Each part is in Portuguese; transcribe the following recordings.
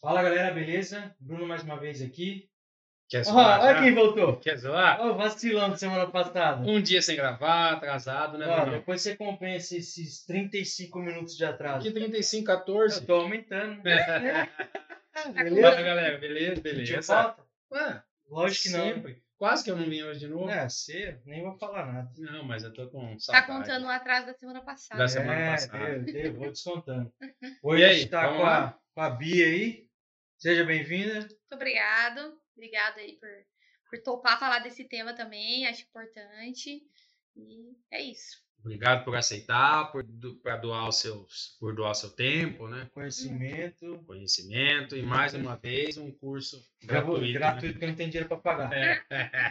Fala galera, beleza? Bruno mais uma vez aqui. Quer zoar? olha já? quem voltou. Quer zoar? Ó, o vacilão de semana passada. Um dia sem gravar, atrasado, né, Ó, depois você compensa esses 35 minutos de atraso. Aqui 35, Eu 14. tô aumentando. Fala, Beleza? galera. Beleza, beleza. falta? Ué, Lógico que não. sempre. Quase que eu não vim hoje de novo. É, você, nem vou falar nada. Não, mas eu tô com Tá saudade. contando o atraso da semana passada. Da semana é, passada. Eu, eu vou descontando. Hoje E a gente tá com a, com a Bia aí. Seja bem-vinda. Muito obrigado. Obrigada aí por, por topar falar desse tema também. Acho importante. E é isso. Obrigado por aceitar, por, pra doar o seu, por doar o seu tempo, né? Conhecimento. Conhecimento e mais uma vez um curso Já vou, gratuito. gratuito, né? porque eu não tenho dinheiro pra pagar. É.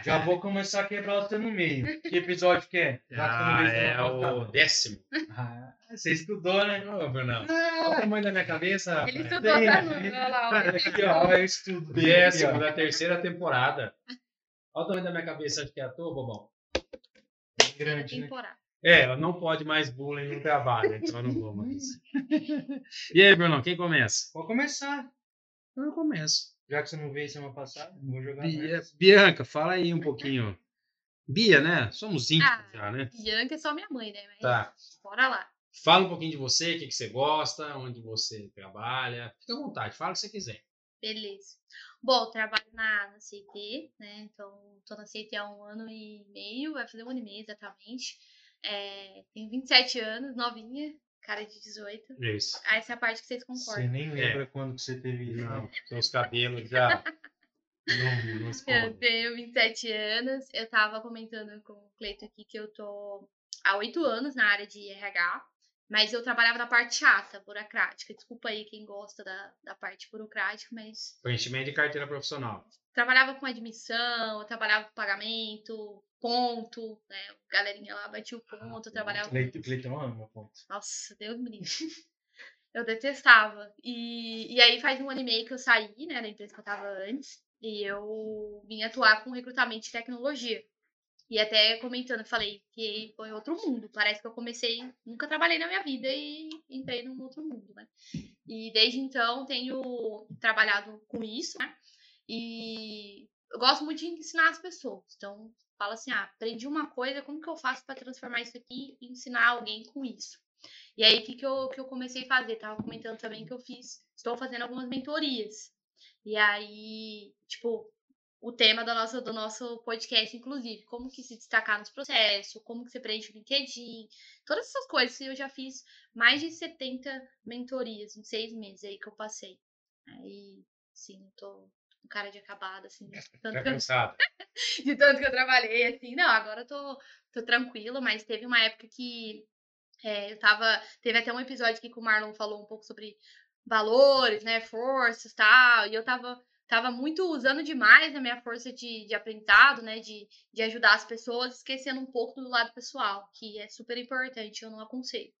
Já vou começar a quebrar você no meio. Que episódio que é? Que Ah, é o décimo. Ah, você estudou, né? Ô, Brunão. Olha o tamanho da minha cabeça. Ele estudou Sim. pra não. Olha lá, olha. Aqui, ó, o estudo. Décimo da terceira temporada. Olha o tamanho da minha cabeça, acho que é à toa, bobão. Grande, né? Temporada. É, ela não pode mais bullying no trabalho, então eu não vou mais. E aí, Brunão, quem começa? Vou começar. Eu começo. Já que você não veio semana passada, não vou jogar Bia- mais. Bianca, fala aí um pouquinho. Bia, né? Somos íntimos Ah. já, né? Bianca é só minha mãe, né? Mas Tá. bora lá. Fala um pouquinho de você, o que, que você gosta, onde você trabalha. Fica à vontade, fala o que você quiser. Beleza. Bom, eu trabalho na, na CT, né? Então, tô na CT há um ano e meio, vai fazer um ano e meio exatamente. É, tenho 27 anos, novinha, cara de 18. Isso. Ah, essa é a parte que vocês Você concordam. nem lembra quando que você teve. Não, seus cabelos já. Não, não Eu tenho 27 anos. Eu tava comentando com o Cleito aqui que eu tô há 8 anos na área de RH, mas eu trabalhava na parte chata, burocrática. Desculpa aí quem gosta da, da parte burocrática, mas Preenchimento de carteira profissional. Trabalhava com admissão, trabalhava com pagamento, ponto, né? Galerinha lá batia o ponto, eu trabalhava com Cleito- Cleitão ama ponto. nossa, Deus me livre. Eu detestava. E, e aí faz um ano e meio que eu saí, né, da empresa que eu tava antes. E eu vim atuar com recrutamento de tecnologia. E até comentando, falei que foi outro mundo. Parece que eu comecei, nunca trabalhei na minha vida e entrei num outro mundo, né? E desde então tenho trabalhado com isso, né? E eu gosto muito de ensinar as pessoas. Então, fala assim: ah, aprendi uma coisa, como que eu faço para transformar isso aqui e ensinar alguém com isso? E aí, o que, que, eu, que eu comecei a fazer? Tava comentando também que eu fiz, estou fazendo algumas mentorias. E aí, tipo, o tema do nosso, do nosso podcast, inclusive, como que se destacar nos processos, como que você preenche o LinkedIn, todas essas coisas. Eu já fiz mais de 70 mentorias em seis meses aí que eu passei. Aí, sim, tô cara de acabada, assim, de tanto Tá que eu cansado? de tanto que eu trabalhei, assim. Não, agora eu tô, tô tranquila, mas teve uma época que é, eu tava. Teve até um episódio aqui que o Marlon falou um pouco sobre valores, né? Forças e tal. E eu tava, tava muito usando demais a minha força de, de aprendizado, né? De, de ajudar as pessoas, esquecendo um pouco do lado pessoal, que é super importante, eu não aconselho.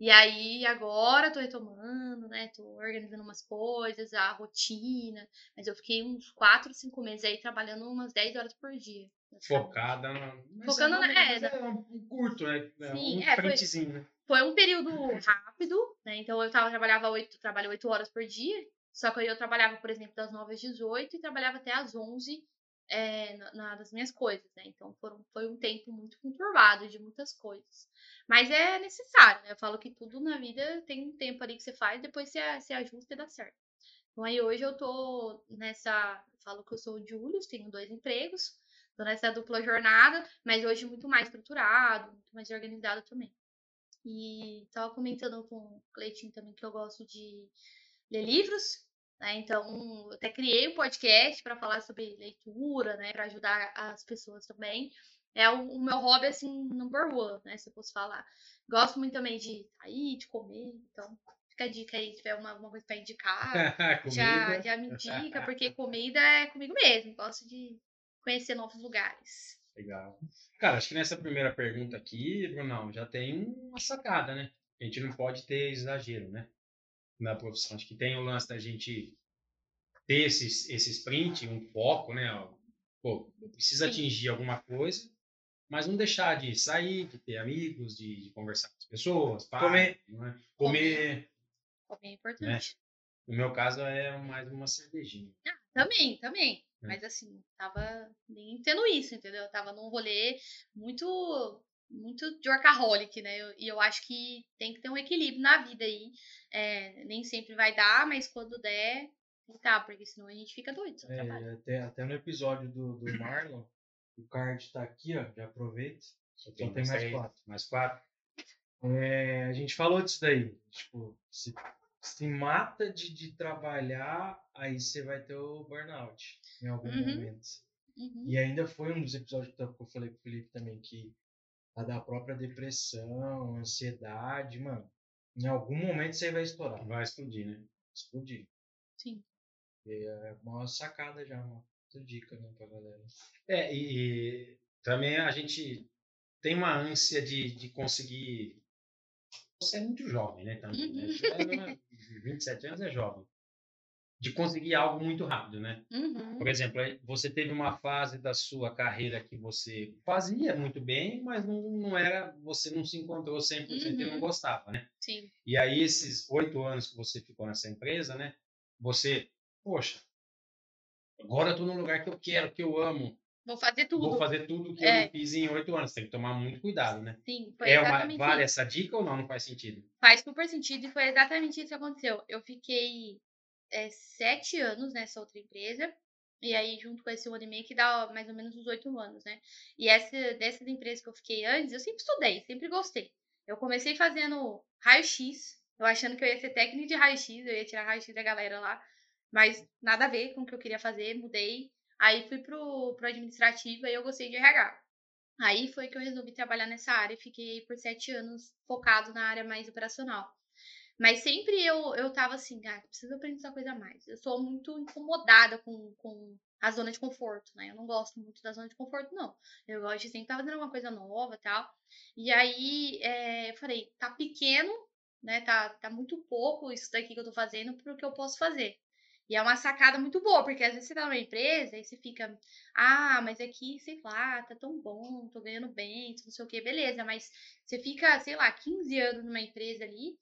E aí, agora tô retomando, né? Tô organizando umas coisas, a rotina. Mas eu fiquei uns 4, 5 meses aí trabalhando umas 10 horas por dia. Focada na. Focando é, na- mas é, é um curto, né? É Sim, um é, foi- frentezinho, né? Foi um período rápido, né? Então eu tava, trabalhava 8, trabalho 8 horas por dia. Só que aí eu trabalhava, por exemplo, das 9 às 18 e trabalhava até às 11 é, na, na- das minhas coisas, né? Então foram, foi um tempo muito conturbado de muitas coisas. Mas é necessário, né? Eu falo que tudo na vida tem um tempo ali que você faz, depois você, você ajusta e dá certo. Então aí hoje eu tô nessa. Falo que eu sou o Julius, tenho dois empregos, tô nessa dupla jornada, mas hoje muito mais estruturado, muito mais organizado também. E tava comentando com o Cleitinho também que eu gosto de ler livros, né? Então, eu até criei um podcast para falar sobre leitura, né? Para ajudar as pessoas também. É o, o meu hobby, assim, number one, né? Se eu fosse falar. Gosto muito também de sair, de comer. Então, fica a dica aí, se tiver uma, alguma coisa para indicar. já, já me indica, porque comida é comigo mesmo. Gosto de conhecer novos lugares. Legal. Cara, acho que nessa primeira pergunta aqui, Brunão, já tem uma sacada, né? A gente não pode ter exagero, né? Na profissão. Acho que tem o lance da gente ter esse, esse sprint, um foco, né? Pô, precisa Sim. atingir alguma coisa, mas não deixar de sair, de ter amigos, de, de conversar com as pessoas, pá, Comer. não é? comer. Comer é importante. No meu caso é mais uma cervejinha. Também, também. É. Mas assim, tava nem tendo isso, entendeu? Eu tava num rolê muito muito de workaholic, né? Eu- E eu, acho que tem que ter um equilíbrio na vida aí. É, nem sempre vai dar, mas quando der, tá, porque senão a gente fica doido. É, até, até no episódio do, do Marlon, o card tá aqui, ó. Já aproveita. Só tem mais mais três, quatro. Mais quatro. É, a gente falou disso daí. Tipo, se, se mata de, de trabalhar, aí você vai ter o burnout em algum Uhum. momento. Uhum. E ainda foi um dos episódios que eu que eu falei pro Felipe também, que a da própria depressão, ansiedade, mano. Em algum momento você vai estourar, vai explodir, né? explodir. Sim. É uma sacada já, uma outra dica, né, pra galera. É, e, e também a gente tem uma ânsia de, de conseguir. Você é muito jovem, né? Também, né? Uhum. Você é, 27 anos é jovem. De conseguir algo muito rápido, né? Uhum. Por exemplo, você teve uma fase da sua carreira que você fazia muito bem, mas não, não era, você não se encontrou 100% e não Uhum. gostava, né? Sim. E aí, esses oito anos que você ficou nessa empresa, né? Você, poxa, agora eu tô num lugar que eu quero, que eu amo, Vou fazer tudo. vou fazer tudo que eu É. não fiz em oito anos. Tem que tomar muito cuidado, né? Sim, foi É uma, vale isso. essa dica ou não? Não faz sentido. Faz super sentido e foi exatamente isso que aconteceu. Eu fiquei é, sete anos nessa outra empresa. E aí, junto com esse um ano e meio, que dá mais ou menos uns oito anos, né? E essa, dessas empresas que eu fiquei antes, eu sempre estudei, sempre gostei. Eu comecei fazendo raio-x, eu achando que eu ia ser técnica de raio-x, eu ia tirar raio-x da galera lá. Mas nada a ver com o que eu queria fazer, mudei. Aí fui pro, pro administrativo e eu gostei de RH. Aí foi que eu resolvi trabalhar nessa área e fiquei por sete anos focado na área mais operacional. Mas sempre eu, eu tava assim, ah, preciso aprender essa coisa a mais. Eu sou muito incomodada com, com a zona de conforto, né? Eu não gosto muito da zona de conforto, não. Eu gosto de sempre estar fazendo alguma coisa nova e tal. E aí é, eu falei, tá pequeno, né? Tá, tá muito pouco isso daqui que eu tô fazendo pro que eu posso fazer. E é uma sacada muito boa, porque às vezes você tá numa empresa e você fica, ah, mas aqui, sei lá, tá tão bom, tô ganhando bem, não sei o que, beleza, mas você fica, sei lá, 15 anos numa empresa ali,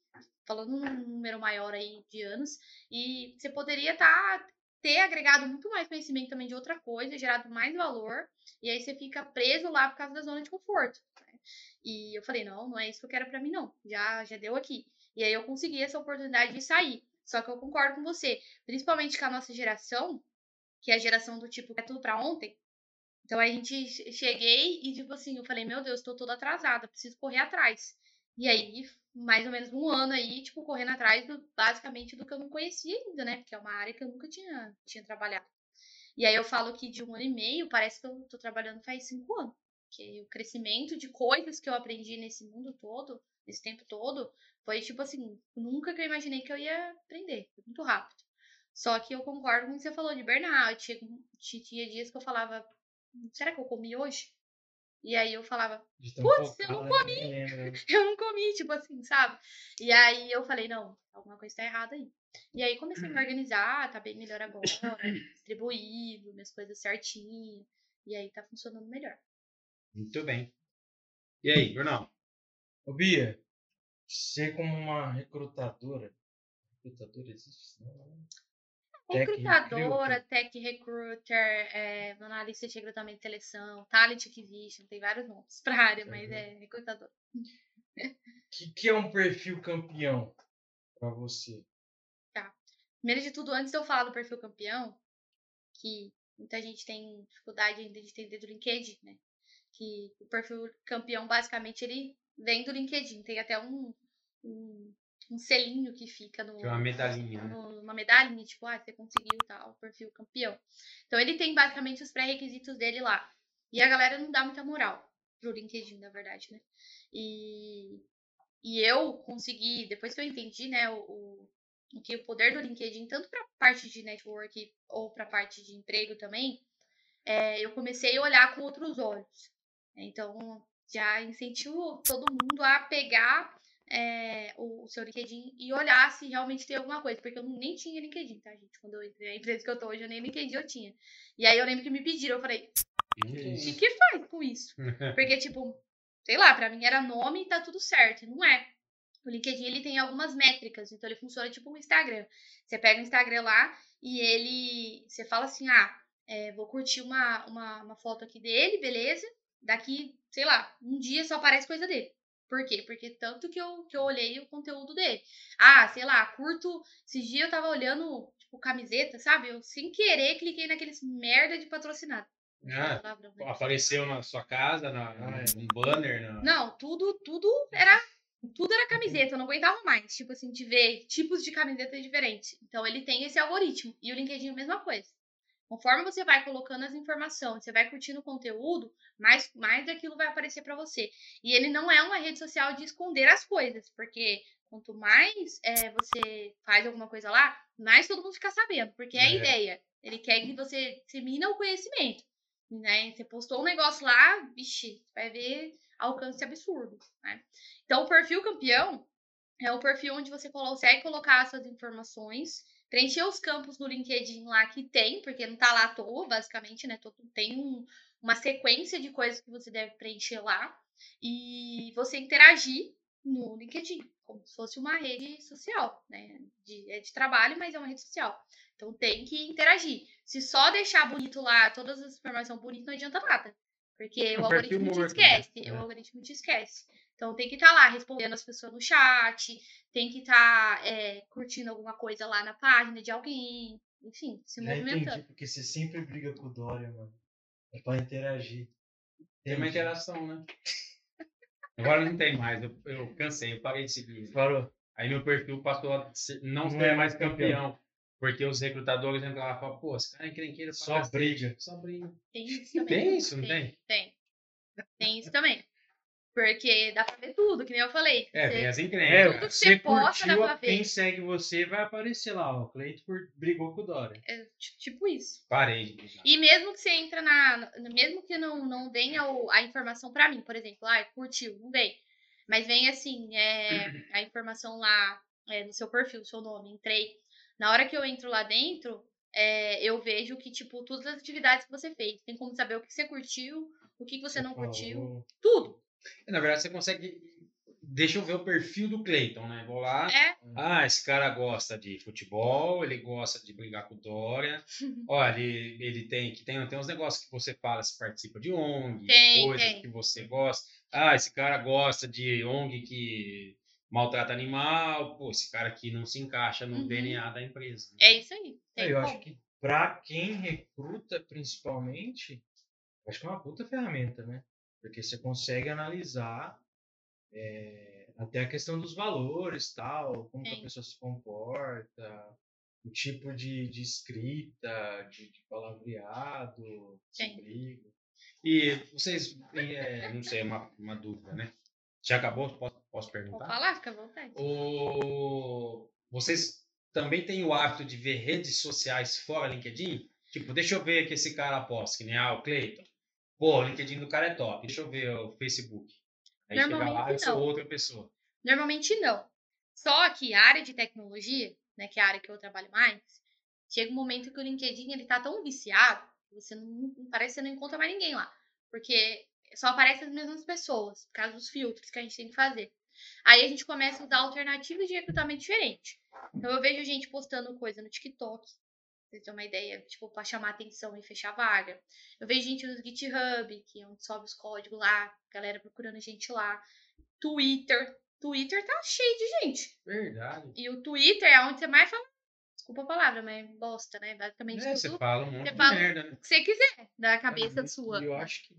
falando num número maior aí de anos, e você poderia tá, ter agregado muito mais conhecimento também de outra coisa, gerado mais valor, e aí você fica preso lá por causa da zona de conforto. né? E eu falei, não, não é isso que eu quero pra mim, não. Já, já deu aqui. E aí eu consegui essa oportunidade de sair. Só que eu concordo com você, principalmente com a nossa geração, que é a geração do tipo, é tudo pra ontem. Então a gente che- cheguei e, tipo assim, eu falei, meu Deus, tô toda atrasada, preciso correr atrás. E aí, mais ou menos um ano aí, tipo, correndo atrás do, basicamente do que eu não conhecia ainda, né? Porque é uma área que eu nunca tinha, tinha trabalhado. E aí eu falo que de um ano e meio, parece que eu tô trabalhando faz cinco anos. Porque o crescimento de coisas que eu aprendi nesse mundo todo, nesse tempo todo, foi tipo assim, nunca que eu imaginei que eu ia aprender. Foi muito rápido. Só que eu concordo com o que você falou de burnout. Tinha, tinha dias que eu falava, será que eu comi hoje? E aí eu falava, Putz, eu não nem lembra. eu não comi, tipo assim, sabe? E aí eu falei, não, alguma coisa tá errada aí. E aí comecei a me organizar, tá bem melhor agora, distribuído, minhas coisas certinho. E aí tá funcionando melhor. Muito bem. E aí, Brunão? Ô, Bia, você como uma recrutadora. Recrutadora existe? Não, Tech Recrutadora, tech recruiter, é, analista de recrutamento e seleção, talent acquisition, tem vários nomes pra área, mas Uhum. é recrutador. O que, que é um perfil campeão pra você? Primeiro de tudo, antes de eu falar do perfil campeão, que muita gente tem dificuldade ainda de entender do LinkedIn, né? Que o perfil campeão, basicamente, ele vem do LinkedIn. Tem até um, um, um selinho que fica no. Uma medalhinha, né? no- Uma medalhinha, tipo, ah, você conseguiu tal, perfil campeão. Então, ele tem basicamente os pré-requisitos dele lá. E a galera não dá muita moral pro LinkedIn, na verdade, né? E, e eu consegui, depois que eu entendi, né, o, o, o que o poder do LinkedIn, tanto para parte de network ou para parte de emprego também, é, eu comecei a olhar com outros olhos. Então, já incentivo todo mundo a pegar é, o, seu LinkedIn e olhar se realmente tem alguma coisa, porque eu nem tinha LinkedIn, tá, gente? Quando eu entrei na empresa que eu tô hoje, eu nem LinkedIn eu tinha. E aí eu lembro que me pediram, eu falei, O que, que faz com isso? Porque, tipo, sei lá, pra mim era nome e tá tudo certo. Não é. O LinkedIn ele tem algumas métricas, então ele funciona tipo um Instagram. Você pega o Instagram lá e ele. Você fala assim: ah, é, vou curtir uma, uma, uma foto aqui dele, beleza? Daqui, sei lá, um dia só aparece coisa dele. Por quê? Porque tanto que eu, que eu olhei o conteúdo dele. Ah, sei lá, curto. Esses dias eu tava olhando, tipo, camiseta, sabe? Eu sem querer cliquei naqueles merda de patrocinado. Ah, Palavra, né? apareceu na sua casa, na, é. um banner. Na... Não, tudo, tudo era. Tudo era camiseta, eu não aguentava mais, tipo assim, de ver tipos de camisetas diferentes. Então ele tem esse algoritmo. E o LinkedIn é a mesma coisa. Conforme você vai colocando as informações, você vai curtindo o conteúdo, mais, mais daquilo vai aparecer pra você. E ele não é uma rede social de esconder as coisas, porque quanto mais é, você faz alguma coisa lá, mais todo mundo fica sabendo. Porque é a É. ideia. Ele quer que você dissemina o conhecimento. Né? Você postou um negócio lá, vixe, vai ver alcance absurdo. Né? Então, o perfil campeão é o perfil onde você consegue colocar suas informações, preencher os campos no LinkedIn lá que tem, porque não tá lá à toa, basicamente, né? Todo- Tem um- uma sequência de coisas que você deve preencher lá. E você interagir no LinkedIn, como se fosse uma rede social, né? De, é de trabalho, mas é uma rede social. Então tem que interagir. Se só deixar bonito lá, todas as informações bonitas, não adianta nada. Porque É o perfil algoritmo te né? esquece. É. O algoritmo te esquece. Então tem que estar lá respondendo as pessoas no chat, tem que estar curtindo alguma coisa lá na página de alguém, enfim, se Já entendi, movimentando. porque você sempre briga com o Dória, mano. É pra interagir. Tem uma Entendi. interação, né? Agora não tem mais, eu, eu cansei, eu parei de seguir. Parou. Aí meu perfil passou a ser- não, Não ser é mais mais campeão. Porque os recrutadores entram lá e falam, pô, esse cara é encrenqueiro Só briga. Só briga. Tem isso também. Tem isso, não tem? Tem. Tem isso também. Porque dá pra ver tudo, que nem eu falei. É, tem as encrencas. Tudo que você você posta, dá pra ver. quem segue você vai aparecer lá, ó. O brigou com o Dória. é ti- tipo isso. Parei de brigar. E mesmo que você entra na. Mesmo que não, não venha a informação pra mim, por exemplo, ah, curtiu, não vem. Mas vem assim, é, a informação lá é, no seu perfil, seu nome, entrei. Na hora que eu entro lá dentro, é, eu vejo que, tipo, todas as atividades que você fez. Tem como saber o que você curtiu, o que você não curtiu, tudo. Na verdade, você consegue. Deixa eu ver o perfil do Cleiton, né? Vou lá. É, Ah, esse cara gosta de futebol, ele gosta de brigar com o Dória. Olha, ele, ele tem que tem, tem uns negócios que você fala, se participa de ONG, Tem, coisas tem. que você gosta. Ah, esse cara gosta de ONG que maltrata animal. Pô, esse cara aqui não se encaixa no Uhum. DNA da empresa. é isso aí. Tem eu como. acho que pra quem recruta, principalmente, acho que é uma puta ferramenta, né? Porque você consegue analisar é, até a questão dos valores, tal, como a pessoa se comporta, o tipo de, de escrita, de, de palavreado, Sim. briga. E vocês, e, é, não sei, é uma, uma dúvida, né? Já acabou? Posso, posso Vou perguntar? falar, fica à vontade. O... Vocês também têm o hábito de ver redes sociais fora LinkedIn? Tipo, deixa eu ver que esse cara posta, que nem ah, o Cleiton. Pô, o LinkedIn do cara é top. Deixa eu ver o Facebook. Aí chega lá, eu sou não. outra pessoa. Normalmente não. Só que a área de tecnologia, né, que é a área que eu trabalho mais, chega um momento que o LinkedIn ele tá tão viciado, que você não, não- parece que você não encontra mais ninguém lá. Porque só aparecem as mesmas pessoas, por causa dos filtros que a gente tem que fazer. Aí a gente começa a usar alternativas de recrutamento diferente. Então eu vejo gente postando coisa no TikTok, pra vocês terem uma ideia, tipo, pra chamar atenção e fechar vaga. Eu vejo gente no GitHub, que é onde sobe os códigos lá, galera procurando gente lá. Twitter. Twitter tá cheio de gente. Verdade. E o Twitter é onde você mais fala. Desculpa a palavra, mas bosta, né? Basicamente É, você fala um monte você de fala- merda, né? o que você quiser da cabeça É, sua. Eu acho que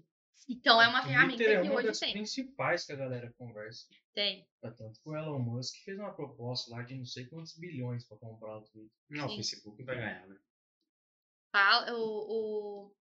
Então é uma ferramenta Twitter é que uma hoje das tem. principais que a galera conversa. Tem. Tá Tanto que o Elon Musk fez uma proposta lá de não sei quantos bilhões pra comprar o Twitter. Não, o Sim. Facebook vai ganhar, né? Fala, o, o,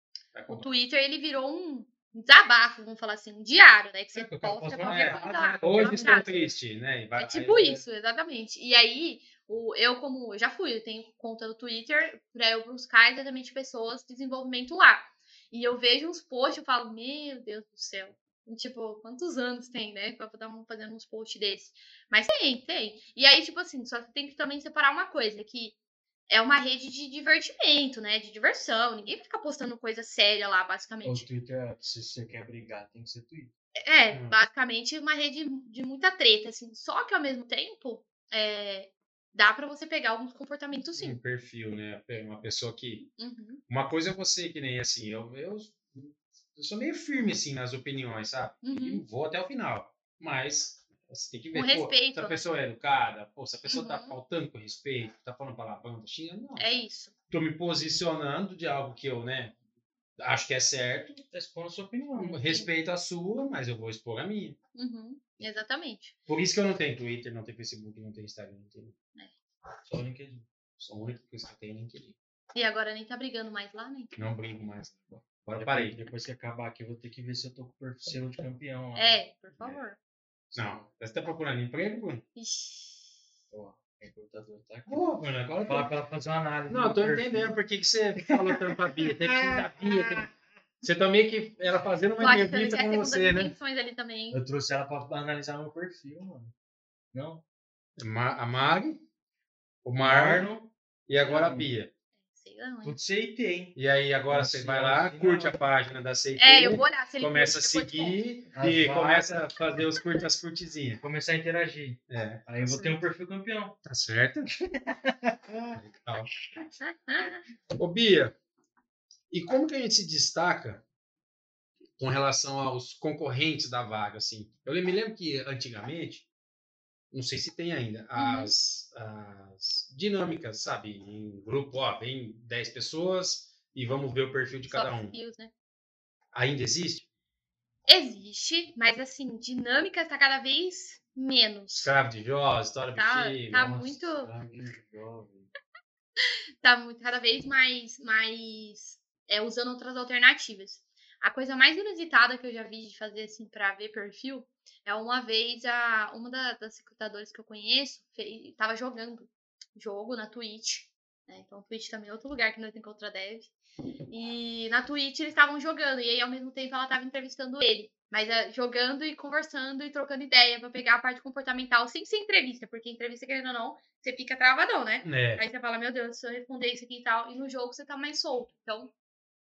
o. Twitter ele virou um desabafo, vamos falar assim, um diário, né? Que você É, porque o cara posta qualquer uma coisa né? Hoje estou triste, né? Vai- É tipo aí- isso, exatamente. E aí, o, eu, como eu já fui, eu tenho conta no Twitter pra eu buscar exatamente pessoas de desenvolvimento lá. E eu vejo uns posts, eu falo, meu Deus do céu. Tipo, quantos anos tem, né? Pra estar fazendo uns posts desse. Mas tem, tem. E aí, tipo assim, só que tem que também separar uma coisa, que é uma rede de divertimento, né? De diversão. Ninguém fica postando coisa séria lá, O basicamente. Twitter, se você quer brigar, tem que ser Twitter. É, Hum. basicamente uma rede de muita treta, assim. Só que ao mesmo tempo, é, dá pra você pegar alguns comportamentos sim. Um perfil, né? Uma pessoa que. Uhum, Uma coisa é você, que nem assim, eu, eu, eu sou meio firme, assim, nas opiniões, sabe? E uhum. vou até o final. Mas você tem que ver, Com pô, se a pessoa é educada, pô, se a pessoa tá Uhum. faltando com respeito, tá falando palavrão, tá xingando, não. É isso. Tô me posicionando de algo que eu, né, acho que é certo, Tá expondo a sua opinião. né? respeito a sua, mas eu vou expor a minha. Uhum, exatamente. Por isso que eu não tenho Twitter, não tenho Facebook, não tenho Instagram, não tenho. Só o LinkedIn. Só a única coisa que eu tenho é LinkedIn. E agora nem tá brigando mais lá, né? Não brigo mais. Agora Depois- parei. Depois que acabar aqui, eu vou ter que ver se eu tô com o perfil de campeão lá. É, por favor. Não, você tá procurando emprego, Bruno? Ixi. Ó, o recrutador tá aqui. Pô, Bruno, agora Fala pra ela fazer uma análise. Não, eu tô perfil. entendendo por que, que você falou tanto pra Bia. Tem que da Bia. Tem... Você tá meio que ela fazendo uma entrevista com você, né? ali também. Eu trouxe ela pra analisar meu perfil, mano. Não? A Mari, o Marno Marno, e agora a Bia. Sei lá, hein? putz, CIT, hein? E aí agora Nossa, você vai lá, curte a página da CIT, É, eu vou olhar se ele começa a curte, seguir As e vagas. começa a fazer os curte, as curtizinhas. Começar a interagir. É, Aí eu vou ter um perfil campeão. tá certo? Legal. Ô Bia, e como que a gente se destaca com relação aos concorrentes da vaga, assim? Eu me lembro que antigamente, não sei se tem ainda, as, as dinâmicas, sabe? Em grupo, ó, vem 10 pessoas e vamos ver o perfil de cada Soft um. skills, né? Ainda existe? Existe, mas assim, dinâmica tá cada vez menos. Escravo de Jó, história Tá- bexiga. tá Nossa, muito- ah, que jovem. Tá muito, cada vez mais, mais é, usando outras alternativas. A coisa mais inusitada que eu já vi de fazer assim pra ver perfil é uma vez a uma da- das recrutadoras que eu conheço fez, tava jogando jogo na Twitch. né? Então, Twitch também é outro lugar que nós encontra dev. E na Twitch eles estavam jogando, e aí ao mesmo tempo ela tava entrevistando ele. Mas é, jogando e conversando e trocando ideia pra pegar a parte comportamental sem ser entrevista, porque entrevista, querendo ou não, você fica travadão, né? É, Aí você fala, meu Deus, se eu responder isso aqui e tal, e no jogo você tá mais solto. Então,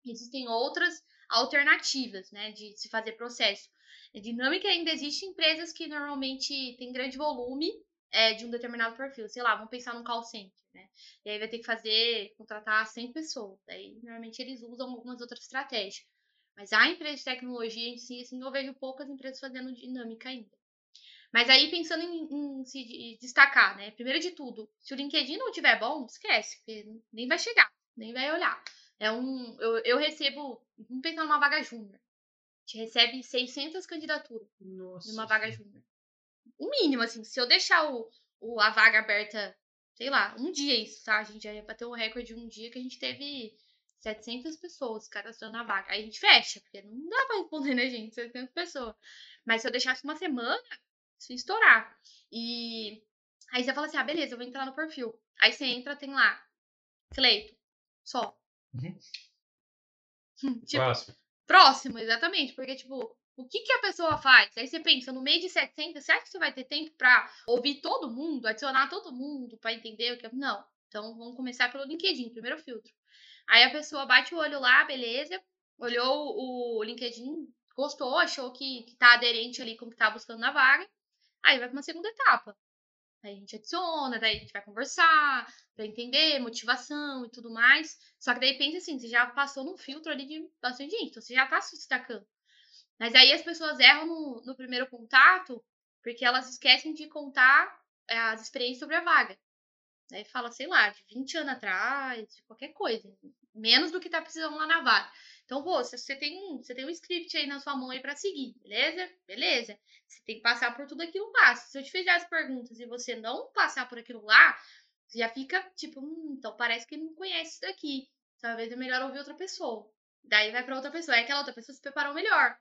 existem outras alternativas, né, de se fazer processo. A dinâmica ainda existe em empresas que normalmente têm grande volume é, de um determinado perfil. Sei lá, vamos pensar num call center, né? E aí vai ter que fazer, contratar 100 pessoas. Aí, normalmente, eles usam algumas outras estratégias. Mas a empresa de tecnologia em si, assim, eu vejo poucas empresas fazendo dinâmica ainda. Mas aí, pensando em, em se de- destacar, né? Primeiro de tudo, se o LinkedIn não tiver bom, esquece, porque nem vai chegar, nem vai olhar. É um, eu, eu recebo, vamos pensar numa vaga júnior. A gente recebe 600 candidaturas Nossa. numa vaga júnior. O mínimo, assim, se eu deixar o, o, a vaga aberta, sei lá, um dia isso, tá? A gente já ia bater o recorde de um dia que a gente teve 700 pessoas cadastrando a vaga. Aí a gente fecha, porque não dá pra responder, né, gente? 700 pessoas. Mas se eu deixasse uma semana, isso ia estourar. E aí você fala assim, ah, beleza, eu vou entrar no perfil. Aí você entra, tem lá, Cleito, só. Uhum. Hum, tipo, próximo. Próximo, exatamente. Porque, tipo, o que, que a pessoa faz? Aí você pensa, no meio de 700, você acha que você vai ter tempo pra ouvir todo mundo, adicionar todo mundo pra entender o que? Não. Então, vamos começar pelo LinkedIn, primeiro filtro. Aí a pessoa bate o olho lá, beleza. Olhou o LinkedIn, gostou, achou que, que tá aderente ali com o que tá buscando na vaga. Aí vai pra uma segunda etapa. Aí a gente adiciona, daí a gente vai conversar, pra entender motivação e tudo mais. Só que daí pensa assim, você já passou num filtro ali de bastante gente, então você já tá se destacando. Mas aí as pessoas erram no, no primeiro contato porque elas esquecem de contar é, as experiências sobre a vaga. Aí fala, sei lá, de 20 anos atrás, de qualquer coisa. Menos do que tá precisando lá na vaga. Então, pô, você tem um, você tem um script aí na sua mão aí pra seguir, beleza? Beleza. Você tem que passar por tudo aquilo lá. Se eu te fizer as perguntas e você não passar por aquilo lá, você já fica tipo, hum, então parece que não conhece isso daqui. Talvez é melhor ouvir outra pessoa. Daí vai pra outra pessoa. Aí aquela outra pessoa se preparou melhor.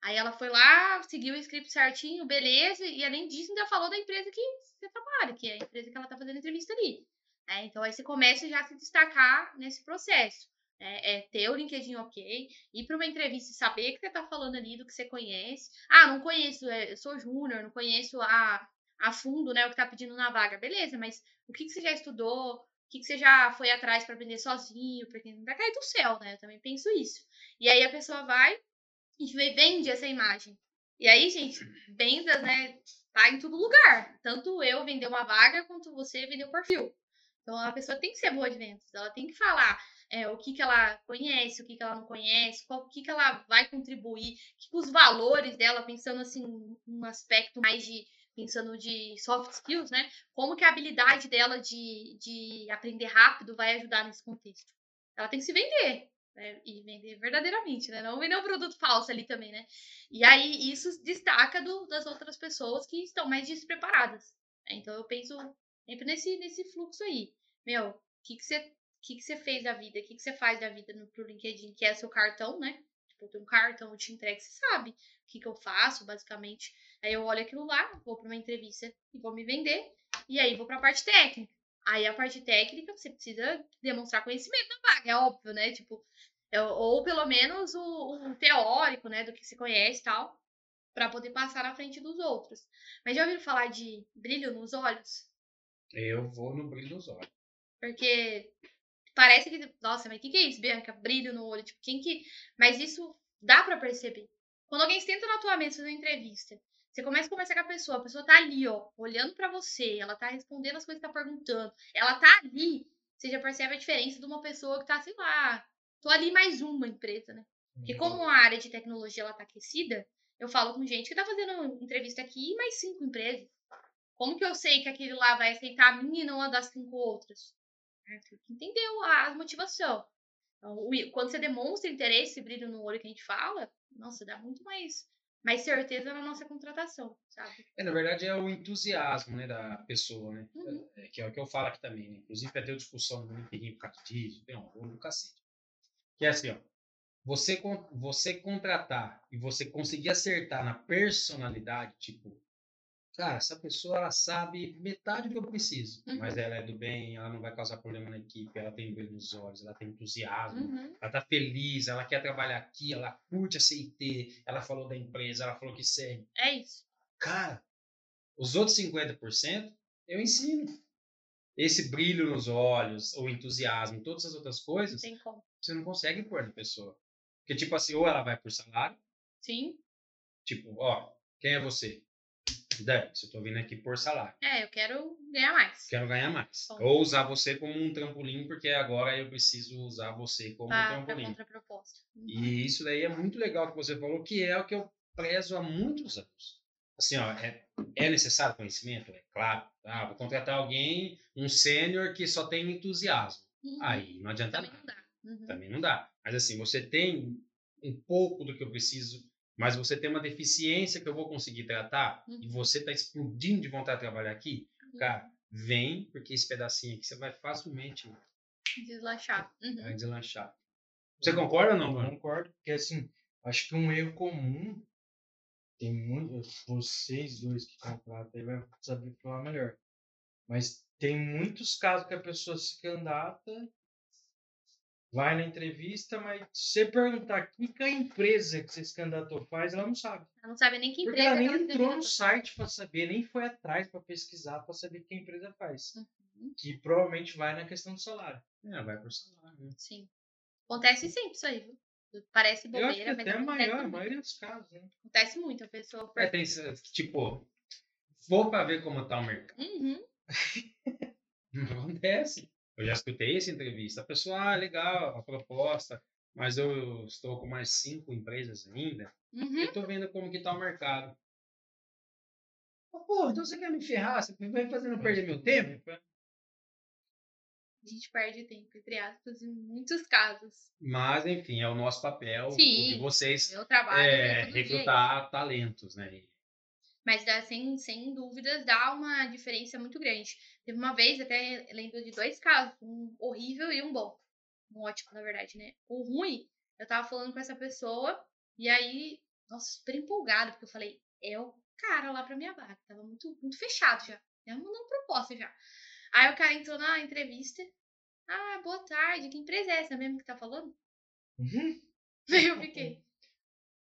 Aí ela foi lá, seguiu o script certinho, beleza. E além disso, ainda falou da empresa que você trabalha, que é a empresa que ela tá fazendo entrevista ali. É, então aí você começa já a se destacar nesse processo. É, é ter o LinkedIn ok, ir para uma entrevista e saber que você tá falando ali do que você conhece. Ah, não conheço, é, sou júnior, não conheço a, a fundo né, o que tá pedindo na vaga. Beleza, mas o que, que você já estudou? que, que você já foi atrás para aprender sozinho, porque não vai cair do céu, né? Eu também penso isso. E aí a pessoa vai e vende essa imagem. E aí, gente, vendas, né, tá em todo lugar. Tanto eu vender uma vaga, quanto você vender o perfil. Então a pessoa tem que ser boa de vendas, ela tem que falar é, o que, que ela conhece, o que, que ela não conhece, qual, o que, que ela vai contribuir, que, os valores dela, pensando assim, num aspecto mais de pensando de soft skills, né? Como que a habilidade dela de, de aprender rápido vai ajudar nesse contexto. Ela tem que se vender. Né? E vender verdadeiramente, né? Não vender um produto falso ali também, né? E aí isso destaca do, das outras pessoas que estão mais despreparadas. Né? Então eu penso sempre nesse, nesse fluxo aí. Meu, o que, que você que, que você fez da vida? O que, que você faz da vida no, pro LinkedIn? Que é seu cartão, né? Tipo, tenho um cartão, eu te entrego, você sabe o que, que eu faço, basicamente. Aí eu olho aquilo lá, vou para uma entrevista e vou me vender. E aí vou para a parte técnica. Aí a parte técnica, você precisa demonstrar conhecimento da vaga, é óbvio, né? Tipo, é, ou pelo menos o, o, teórico, né, do que se conhece e tal, para poder passar na frente dos outros. Mas já ouviram falar de brilho nos olhos? Eu vou no brilho nos olhos. Porque parece que, nossa, mas o que, que é isso, Bianca? Brilho no olho, tipo, quem que. Mas isso dá para perceber. Quando alguém senta na tua mesa fazer uma entrevista você começa a conversar com a pessoa, a pessoa tá ali, ó, olhando para você, ela tá respondendo as coisas que tá perguntando, ela tá ali, você já percebe a diferença de uma pessoa que tá, sei lá, tô ali mais uma empresa, né? Porque como uhum. a área de tecnologia ela tá aquecida, eu falo com gente que tá fazendo entrevista aqui e mais cinco empresas. Como que eu sei que aquele lá vai aceitar a minha e não a das cinco outras? É, entendeu a motivação. Então, quando você demonstra interesse, brilho no olho que a gente fala, nossa, dá muito mais mais certeza na nossa contratação, sabe? É, na verdade, é o entusiasmo né, da pessoa, né? Uhum. É, que é o que eu falo aqui também, né? Inclusive, até discussão no LinkedIn por causa disso, tem um rolo do cacete. Que é assim, ó. Você, você contratar e você conseguir acertar na personalidade, tipo, cara, essa pessoa ela sabe metade do que eu preciso, uhum. mas ela é do bem, ela não vai causar problema na equipe, ela tem brilho nos olhos, ela tem entusiasmo, uhum. ela tá feliz, ela quer trabalhar aqui, ela curte a CIT, ela falou da empresa, ela falou que serve. É isso. Cara, os outros 50% eu ensino. Esse brilho nos olhos, o entusiasmo, todas as outras coisas, não você não consegue pôr na pessoa. Porque, tipo assim, ou ela vai por salário. Sim. Tipo, ó, quem é você? Dani, se eu tô vindo aqui por salário. É, eu quero ganhar mais. Quero ganhar mais. Bom. Ou usar você como um trampolim, porque agora eu preciso usar você como pra, um trampolim. Pra proposta. Uhum. E isso daí é muito legal que você falou, que é o que eu prezo há muitos anos. Assim, ó, é, é necessário conhecimento? É claro. Ah, vou contratar alguém, um sênior que só tem entusiasmo. Uhum. Aí não adianta Também nada. Não dá. Uhum. Também não dá. Mas assim, você tem um pouco do que eu preciso mas você tem uma deficiência que eu vou conseguir tratar uhum. e você está explodindo de vontade de trabalhar aqui, uhum. cara, vem, porque esse pedacinho aqui você vai facilmente deslanchar. Uhum. Vai deslanchar. Você concorda ou não, mano? Concordo, porque assim, acho que um erro comum tem muito. Vocês dois que contratam aí vai saber falar melhor. Mas tem muitos casos que a pessoa se candidata vai na entrevista, mas se você perguntar que, que a empresa que você se candidatou faz, ela não sabe. Ela não sabe nem que empresa. Porque ela nem entrou no site para saber, nem foi atrás para pesquisar para saber o que a empresa faz. Uhum. Que provavelmente vai na questão do salário. É, vai pro salário. Né? Sim. Acontece sempre isso aí, viu? Parece bobeira, Eu acho que mas até a maior, a maioria dos casos, né? Acontece muito, a pessoa... É, tem, tipo, vou para ver como tá o mercado. Uhum. não acontece. Eu já escutei essa entrevista. A pessoa, ah, legal, a proposta, mas eu estou com mais cinco empresas ainda. Uhum. Eu estou vendo como que está o mercado. Oh, pô, então você quer me ferrar? Você vai fazendo perder meu tempo? A gente perde tempo, entre aspas, em muitos casos. Mas, enfim, é o nosso papel Sim, de vocês meu trabalho é, recrutar talentos, né? Mas dá, sem, sem dúvidas dá uma diferença muito grande. Teve uma vez, até lembro de dois casos, um horrível e um bom. Um ótimo, na verdade, né? O ruim, eu tava falando com essa pessoa, e aí, nossa, super empolgado, porque eu falei, é o cara lá pra minha vaga. Tava muito, muito fechado já. Já mandando proposta já. Aí o cara entrou na entrevista. Ah, boa tarde, que empresa é essa mesmo que tá falando? Uhum. Aí eu fiquei.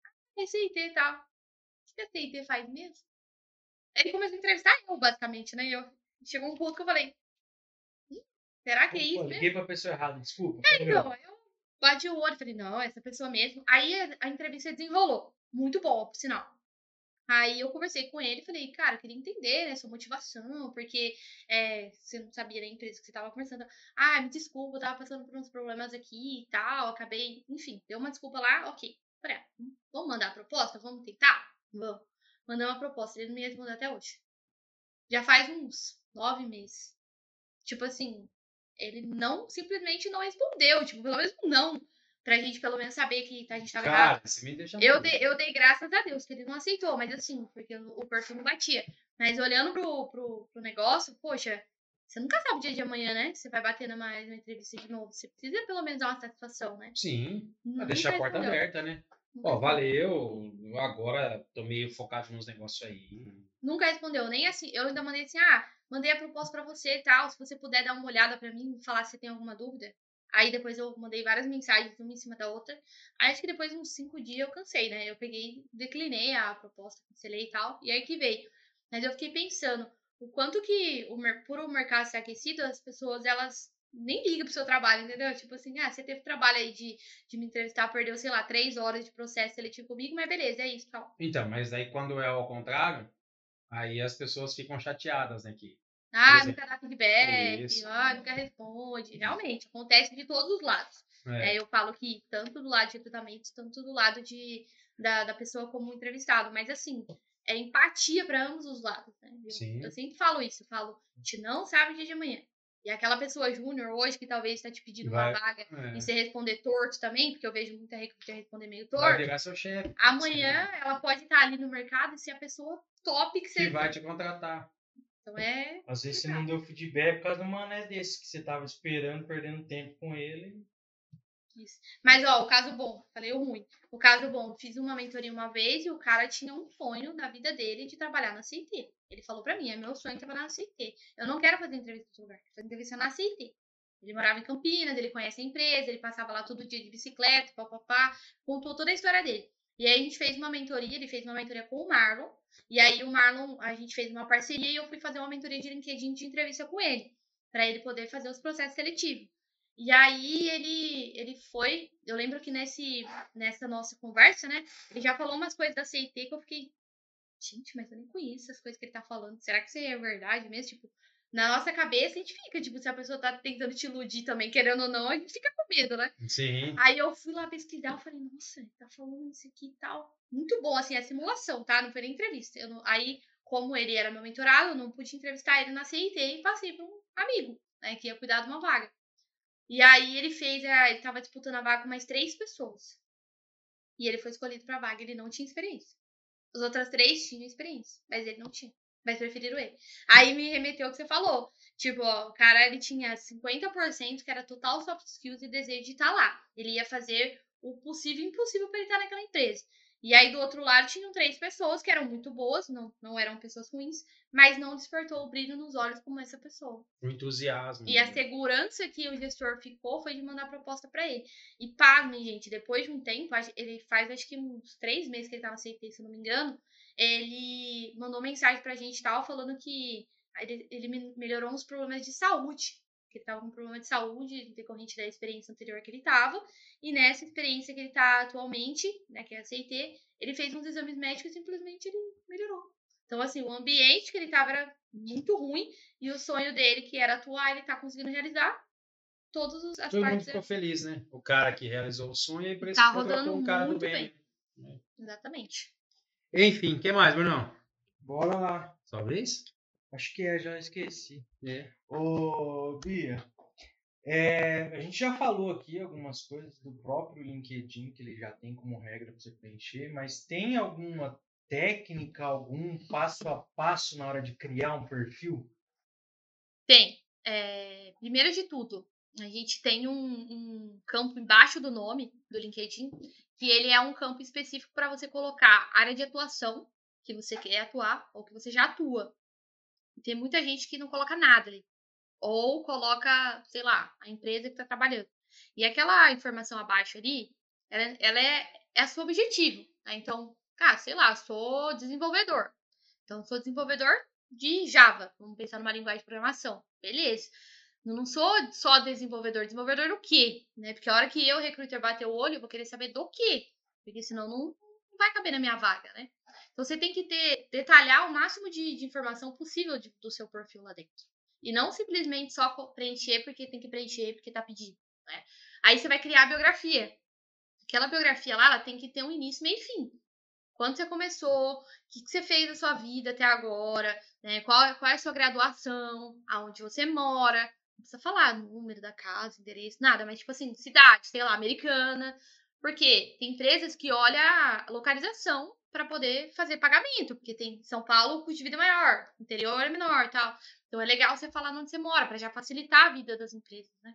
Ah, receitei e tal. Que a TIT faz mesmo? Ele começou a entrevistar eu, basicamente, né? E eu, chegou um ponto que eu falei, será que é Pô, isso mesmo? liguei pra pessoa errada, desculpa. É, então, eu bati o olho e falei, não, essa pessoa mesmo. Aí a, entrevista desenrolou. Muito bom, por sinal. Aí eu conversei com ele e falei, cara, eu queria entender, né, sua motivação, porque é, você não sabia da empresa que você tava conversando. Ah, me desculpa, eu tava passando por uns problemas aqui e tal, acabei, enfim, deu uma desculpa lá, ok. Falei, ah, vamos mandar a proposta? Vamos tentar? Vamos. Mandei uma proposta, ele não me respondeu até hoje. Já faz uns nove meses. Tipo assim, ele não, simplesmente não respondeu, tipo, pelo menos não. Pra gente pelo menos saber que a gente tava errado. Cara, você me deixa Eu dei, eu dei graças a Deus que ele não aceitou, mas assim, porque o perfil não batia. Mas olhando pro, pro, pro negócio, poxa, você nunca sabe o dia de amanhã, né? Você vai bater numa, numa entrevista de novo. Você precisa pelo menos dar uma satisfação, né? Sim, pra deixar a porta aberta, né? Ó, respondeu. valeu. eu Agora tô meio focado nos negócios aí. Nunca respondeu, nem assim. Eu ainda mandei assim, ah, mandei a proposta pra você e tal. Se você puder dar uma olhada pra mim e falar se tem alguma dúvida. Aí depois eu mandei várias mensagens, uma em cima da outra. Aí acho que depois de uns cinco dias eu cansei, né? Eu peguei, declinei a proposta, cancelei e tal. E aí que veio. Mas eu fiquei pensando, o quanto que, o, por o mercado ser aquecido, as pessoas, elas nem ligam pro seu trabalho, entendeu? Tipo assim, ah, você teve trabalho aí de, de me entrevistar, perdeu, sei lá, três horas de processo seletivo comigo, mas beleza, é isso, tal. Então, mas aí quando é ao contrário, aí as pessoas ficam chateadas, né? Que Ah, exemplo. nunca dá feedback, Isso. ah, nunca responde. Realmente, acontece de todos os lados. é, É, eu falo que tanto do lado de recrutamento, tanto do lado de, da, da pessoa como entrevistado. Mas assim, é empatia para ambos os lados. Né? Eu, eu sempre falo isso, eu falo, a gente não sabe o dia de amanhã. E aquela pessoa júnior hoje que talvez está te pedindo Vai- uma vaga é, e você responder torto também, porque eu vejo muita recruta responder meio vai torto. virar seu chefe. Amanhã ela pode estar ali no mercado e ser a pessoa top que Que você. vai te contratar. Então é. Às vezes você não deu feedback por causa de um mané desse que você tava esperando, perdendo tempo com ele. Mas, ó, o caso bom, falei o ruim. O caso bom, fiz uma mentoria uma vez e o cara tinha um sonho da vida dele de trabalhar na CIT. Ele falou pra mim, é meu sonho trabalhar na CIT. Eu não quero fazer entrevista em lugar, fazer entrevista na CIT. Ele morava em Campinas, ele conhece a empresa, ele passava lá todo dia de bicicleta, papapá, contou toda a história dele. E aí a gente fez uma mentoria, ele fez uma mentoria com o Marlon, e aí o Marlon, a gente fez uma parceria e eu fui fazer uma mentoria de LinkedIn de entrevista com ele, pra ele poder fazer os processos seletivos. E aí ele, ele foi, eu lembro que nesse, nessa nossa conversa, né, ele já falou umas coisas da CIT que eu fiquei, gente, mas eu nem conheço as coisas que ele tá falando, será que isso é verdade mesmo? Tipo, na nossa cabeça a gente fica, tipo, se a pessoa tá tentando te iludir também, querendo ou não, a gente fica com medo, né? Sim. Aí eu fui lá pesquisar, eu falei, nossa, ele tá falando isso aqui e tal. Muito bom, assim, a simulação, tá? Não foi nem entrevista. Eu não- Aí, como ele era meu mentorado, eu não pude entrevistar ele na CIT e passei pra um amigo, né, que ia cuidar de uma vaga. E aí ele fez, a- ele tava disputando a vaga com mais três pessoas. E ele foi escolhido pra vaga, ele não tinha experiência. As outras três tinham experiência, mas ele não tinha. Mas preferiram ele. Aí me remeteu ao que você falou. Tipo, ó, o cara ele tinha 50% que era total soft skills e desejo de estar lá. Ele ia fazer o possível e impossível para ele estar naquela empresa. E aí do outro lado tinham três pessoas que eram muito boas, não, não eram pessoas ruins, mas não despertou o brilho nos olhos como essa pessoa. O entusiasmo. E a segurança que o gestor ficou foi de mandar proposta pra ele. E pasmem, gente, depois de um tempo, ele faz acho que uns três meses que ele tava CT, se não me engano, ele mandou mensagem pra gente e tal, falando que ele, ele me- melhorou uns problemas de saúde. Que ele tava com problema de saúde decorrente da experiência anterior que ele tava. E nessa experiência que ele tá atualmente, né, que é a CIT, ele fez uns exames médicos e simplesmente ele melhorou. Então, assim, o ambiente que ele tava era muito ruim e o sonho dele, que era atuar, ele tá conseguindo realizar. Todas as Todo mundo partes. ficou feliz, né? O cara que realizou o sonho e empresa Tá rodando um cara do muito bem. Exatamente. Enfim, o que mais, Brunão? Bora lá. Sobre isso? Acho que é, já esqueci. É. Ô, Bia, é, a gente já falou aqui algumas coisas do próprio LinkedIn, que ele já tem como regra para você preencher, mas tem alguma técnica, algum passo a passo na hora de criar um perfil? Tem. é, primeiro de tudo, a gente tem um, um campo embaixo do nome do LinkedIn, que ele é um campo específico para você colocar área de atuação, que você quer atuar, ou que você já atua. Tem muita gente que não coloca nada ali. Ou coloca, sei lá, a empresa que está trabalhando. E aquela informação abaixo ali, ela, ela é, é seu objetivo. né? Então, cara, sei lá, sou desenvolvedor. Então, sou desenvolvedor de Java. Vamos pensar numa linguagem de programação. Beleza. Não sou só desenvolvedor. Desenvolvedor do quê? Né? Porque a hora que eu, recruiter, bater o olho, eu vou querer saber do quê. Porque senão não, não vai caber na minha vaga, né? Então você tem que ter, detalhar o máximo de, de informação possível de, do seu perfil lá dentro. E não simplesmente só preencher porque tem que preencher, porque tá pedindo. Né? Aí você vai criar a biografia. Aquela biografia lá, ela tem que ter um início, meio e fim. Quando você começou, o que, que você fez na sua vida até agora, né? qual, qual é a sua graduação, aonde você mora. Não precisa falar número da casa, endereço, nada, mas tipo assim, cidade, sei lá, americana. Porque tem empresas que olham a localização para poder fazer pagamento, porque tem São Paulo, custo de vida é maior, interior é menor, tal. Então é legal você falar onde você mora, para já facilitar a vida das empresas, né?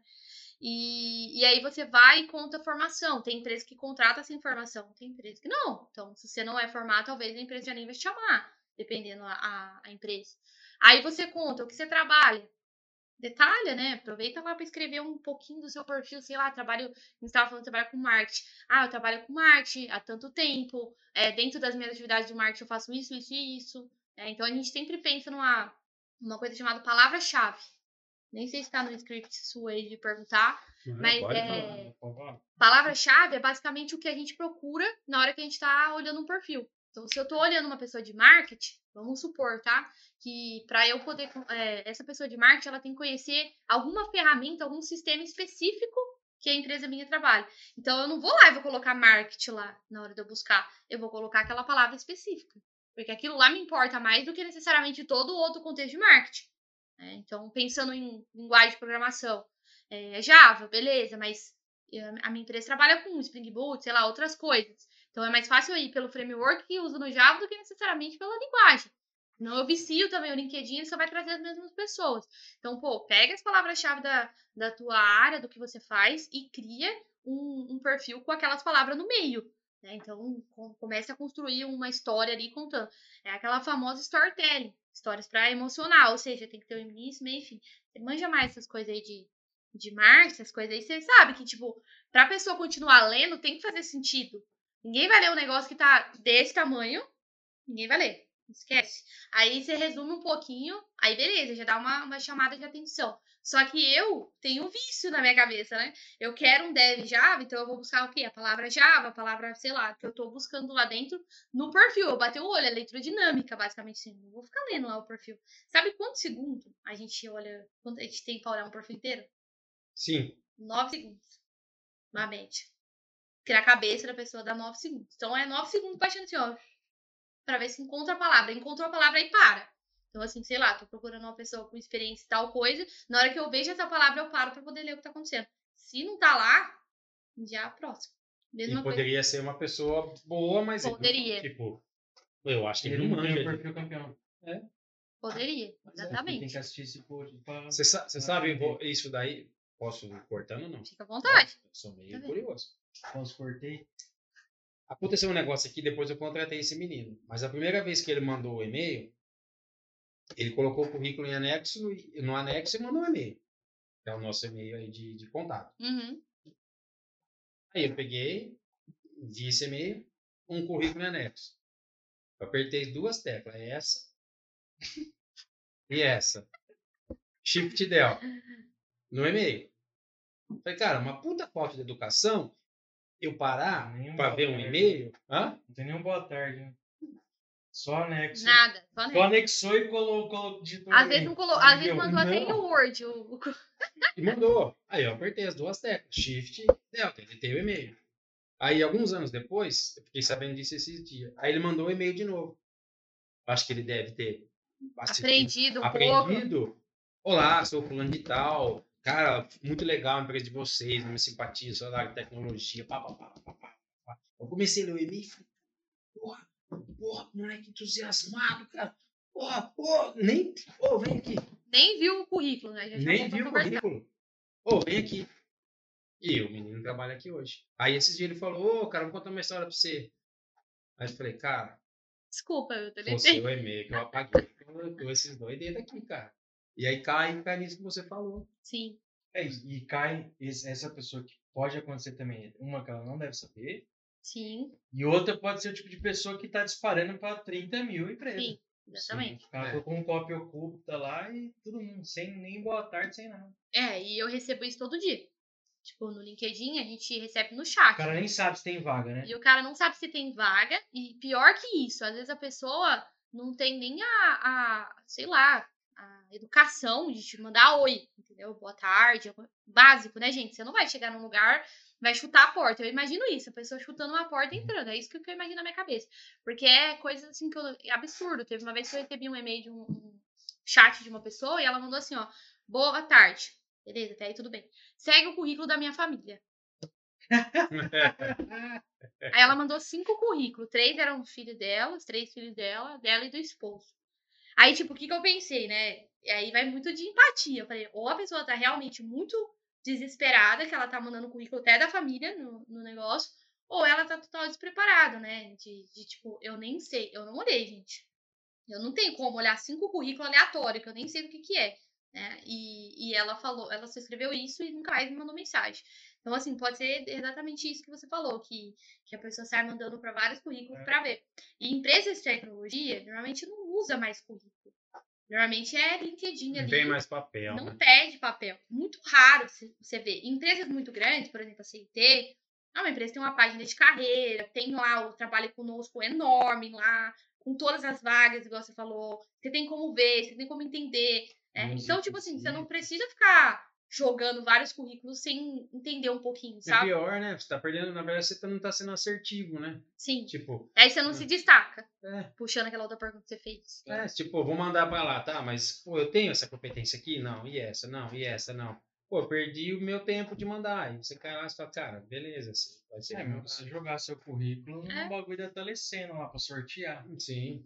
E, e aí você vai e conta a formação. Tem empresa que contrata essa informação, tem empresa que não. Então, se você não é formado, talvez a empresa já nem vai te chamar, dependendo a, a, a empresa. Aí você conta o que você trabalha, detalha, né? Aproveita lá para escrever um pouquinho do seu perfil, sei lá, trabalho, você estava falando, trabalho com marketing. Ah, eu trabalho com marketing há tanto tempo, é, dentro das minhas atividades de marketing eu faço isso, isso e isso. É, então a gente sempre pensa numa uma coisa chamada palavra-chave. Nem sei se está no script sua aí de perguntar, Uhum, mas é, palavra-chave é basicamente o que a gente procura na hora que a gente está olhando um perfil. Então, se eu estou olhando uma pessoa de marketing, vamos supor, tá? Que para eu poder. É, essa pessoa de marketing, ela tem que conhecer alguma ferramenta, algum sistema específico que a empresa minha trabalha. Então, eu não vou lá e vou colocar marketing lá na hora de eu buscar. Eu vou colocar aquela palavra específica. Porque aquilo lá me importa mais do que necessariamente todo o outro contexto de marketing. né? Então, pensando em linguagem de programação, é, Java, beleza, mas eh, a minha empresa trabalha com Spring Boot, sei lá, outras coisas. Então é mais fácil ir pelo framework que uso no Java do que necessariamente pela linguagem. Não eu vicio também o LinkedIn, ele só vai trazer as mesmas pessoas. Então, pô, pega as palavras-chave da, da tua área, do que você faz, e cria um, um perfil com aquelas palavras no meio. Né? Então, com, comece a construir uma história ali contando. É aquela famosa storytelling. Histórias para emocionar, ou seja, tem que ter o início, meio e fim. Você manja mais essas coisas aí de, de marketing, essas coisas aí, você sabe que, tipo, pra pessoa continuar lendo, tem que fazer sentido. Ninguém vai ler um negócio que tá desse tamanho, ninguém vai ler. Esquece. Aí você resume um pouquinho, aí beleza, já dá uma, uma chamada de atenção. Só que eu tenho um vício na minha cabeça, né? Eu quero um dev Java, então eu vou buscar o quê? A palavra Java, a palavra, sei lá, que eu tô buscando lá dentro no perfil. Eu bati o olho, é leitura dinâmica, basicamente assim. Não vou ficar lendo lá o perfil. Sabe quantos segundos a gente olha, quanto a gente tem pra olhar um perfil inteiro? Sim. 9 segundos. Na mente. Porque na cabeça da pessoa dá 9 segundos. Então é 9 segundos baixando assim, ó. Pra ver se encontra a palavra. Encontrou a palavra e para. Então, assim, sei lá, tô procurando uma pessoa com experiência em tal coisa. Na hora que eu vejo essa palavra, eu paro pra poder ler o que tá acontecendo. Se não tá lá, já próximo. Mesma E coisa. poderia ser uma pessoa boa, mas Poderia. tipo, eu acho que ele Ele não tem manja. perfil campeão. Poderia, Mas é, Tem exatamente. que assistir esse post pra... Você sa- você Ah, sabe isso daí? Posso ir cortando ou não? Fica à vontade. Eu sou meio Tá curioso. Posso cortei? Aconteceu um negócio aqui, depois eu contratei esse menino. Mas a primeira vez que ele mandou o e-mail, ele colocou o currículo em anexo, e no anexo e mandou um e-mail. Que é o nosso e-mail aí de, de contato. Uhum. Aí eu peguei, vi esse e-mail, um currículo em anexo. Eu apertei duas teclas, essa e essa. Shift Del. No e-mail. Falei, cara, uma puta falta de educação eu parar Nenhum pra boa ver um tarde. e-mail. Hã? Não tem nenhum boa tarde, né? Só anexo. Nada. Só Só nem. anexou e colocou, digitou. Às ali. vezes não colocou. Às vezes mandou até em Não. Word. E mandou. Aí eu apertei as duas teclas, Shift Delta, ele tem o e-mail. Aí, alguns anos depois, eu fiquei sabendo disso esses dias. Aí ele mandou o e-mail de novo. Acho que ele deve ter assistido- aprendido um pouco. aprendido. Olá, sou fulano de tal. Cara, muito legal a empresa de vocês, minha simpatia, salário, tecnologia, pá, pá, pá, pá, pá, pá. Eu comecei a ler o e-mail e falei, porra, porra, moleque entusiasmado, cara. Porra, porra, nem, ô, vem aqui. Nem viu o currículo, né? Nem viu o currículo. Ô, vem aqui. E o menino trabalha aqui hoje. Aí esses dias ele falou, ô, cara, vou contar uma história pra você. Aí eu falei, cara, Desculpa, eu foi o seu e-mail que eu apaguei. Eu tô esses dois dedos aqui, cara. E aí cai, cai nisso que você falou. Sim. É, e e cai esse- essa pessoa que pode acontecer também. Uma que ela não deve saber. Sim. E outra pode ser o tipo de pessoa que tá disparando para 30 mil empresas. Sim. Exatamente. O cara É. colocou um copy oculta lá e todo mundo, sem nem boa tarde, sem nada. É, e eu recebo isso todo dia. Tipo, no LinkedIn a gente recebe no chat. O cara nem sabe se tem vaga, né? E o cara não sabe se tem vaga. E pior que isso, às vezes a pessoa não tem nem a, a sei lá, educação de te mandar oi, entendeu? Boa tarde. Básico, né, gente? Você não vai chegar num lugar, vai chutar a porta. Eu imagino isso, a pessoa chutando uma porta e entrando. É isso que eu imagino na minha cabeça. Porque é coisa assim que eu. É absurdo. Teve uma vez que eu recebi um e-mail de um, um chat de uma pessoa e ela mandou assim, ó. Boa tarde. Beleza, até aí tudo bem. Segue o currículo da minha família. Aí ela mandou cinco currículos. Três eram filhos dela, os três filhos dela, dela e do esposo. Aí, tipo, o que, que eu pensei, né? E aí vai muito de empatia. Eu falei, ou a pessoa tá realmente muito desesperada, que ela tá mandando o currículo até da família no, no negócio, ou ela tá total despreparada, né? De, de, tipo, eu nem sei, eu não olhei, gente. Eu não tenho como olhar cinco currículos aleatórios, que eu nem sei do que que é. Né? E, e ela falou, ela só escreveu isso e nunca mais me mandou mensagem. Então, assim, pode ser exatamente isso que você falou, que, que a pessoa sai mandando para vários currículos É. para ver. E empresas de tecnologia normalmente não usa mais currículo. Normalmente é LinkedIn ali. tem mais papel. Não né? pede papel. Muito raro você- ver. Empresas muito grandes, por exemplo, a CIT, é uma empresa que tem uma página de carreira, tem lá o trabalho conosco enorme lá, com todas as vagas, igual você falou. Você tem como ver, você tem como entender. né? Então, tipo assim, você não precisa ficar jogando vários currículos sem entender um pouquinho, É sabe? pior, né? Você tá perdendo, na verdade, você tá- não tá sendo assertivo, né? Sim. Tipo, Aí você não se destaca, é, puxando aquela outra pergunta que você fez. é, tipo, vou mandar pra lá, tá? Mas, pô, eu tenho essa competência aqui? Não. E essa? Não. E essa? Não. Pô, eu perdi o meu tempo de mandar. Aí você cai lá e fala, cara, beleza, você vai ser. É, meu, você jogar seu currículo É. num bagulho da telecena lá pra sortear. Sim.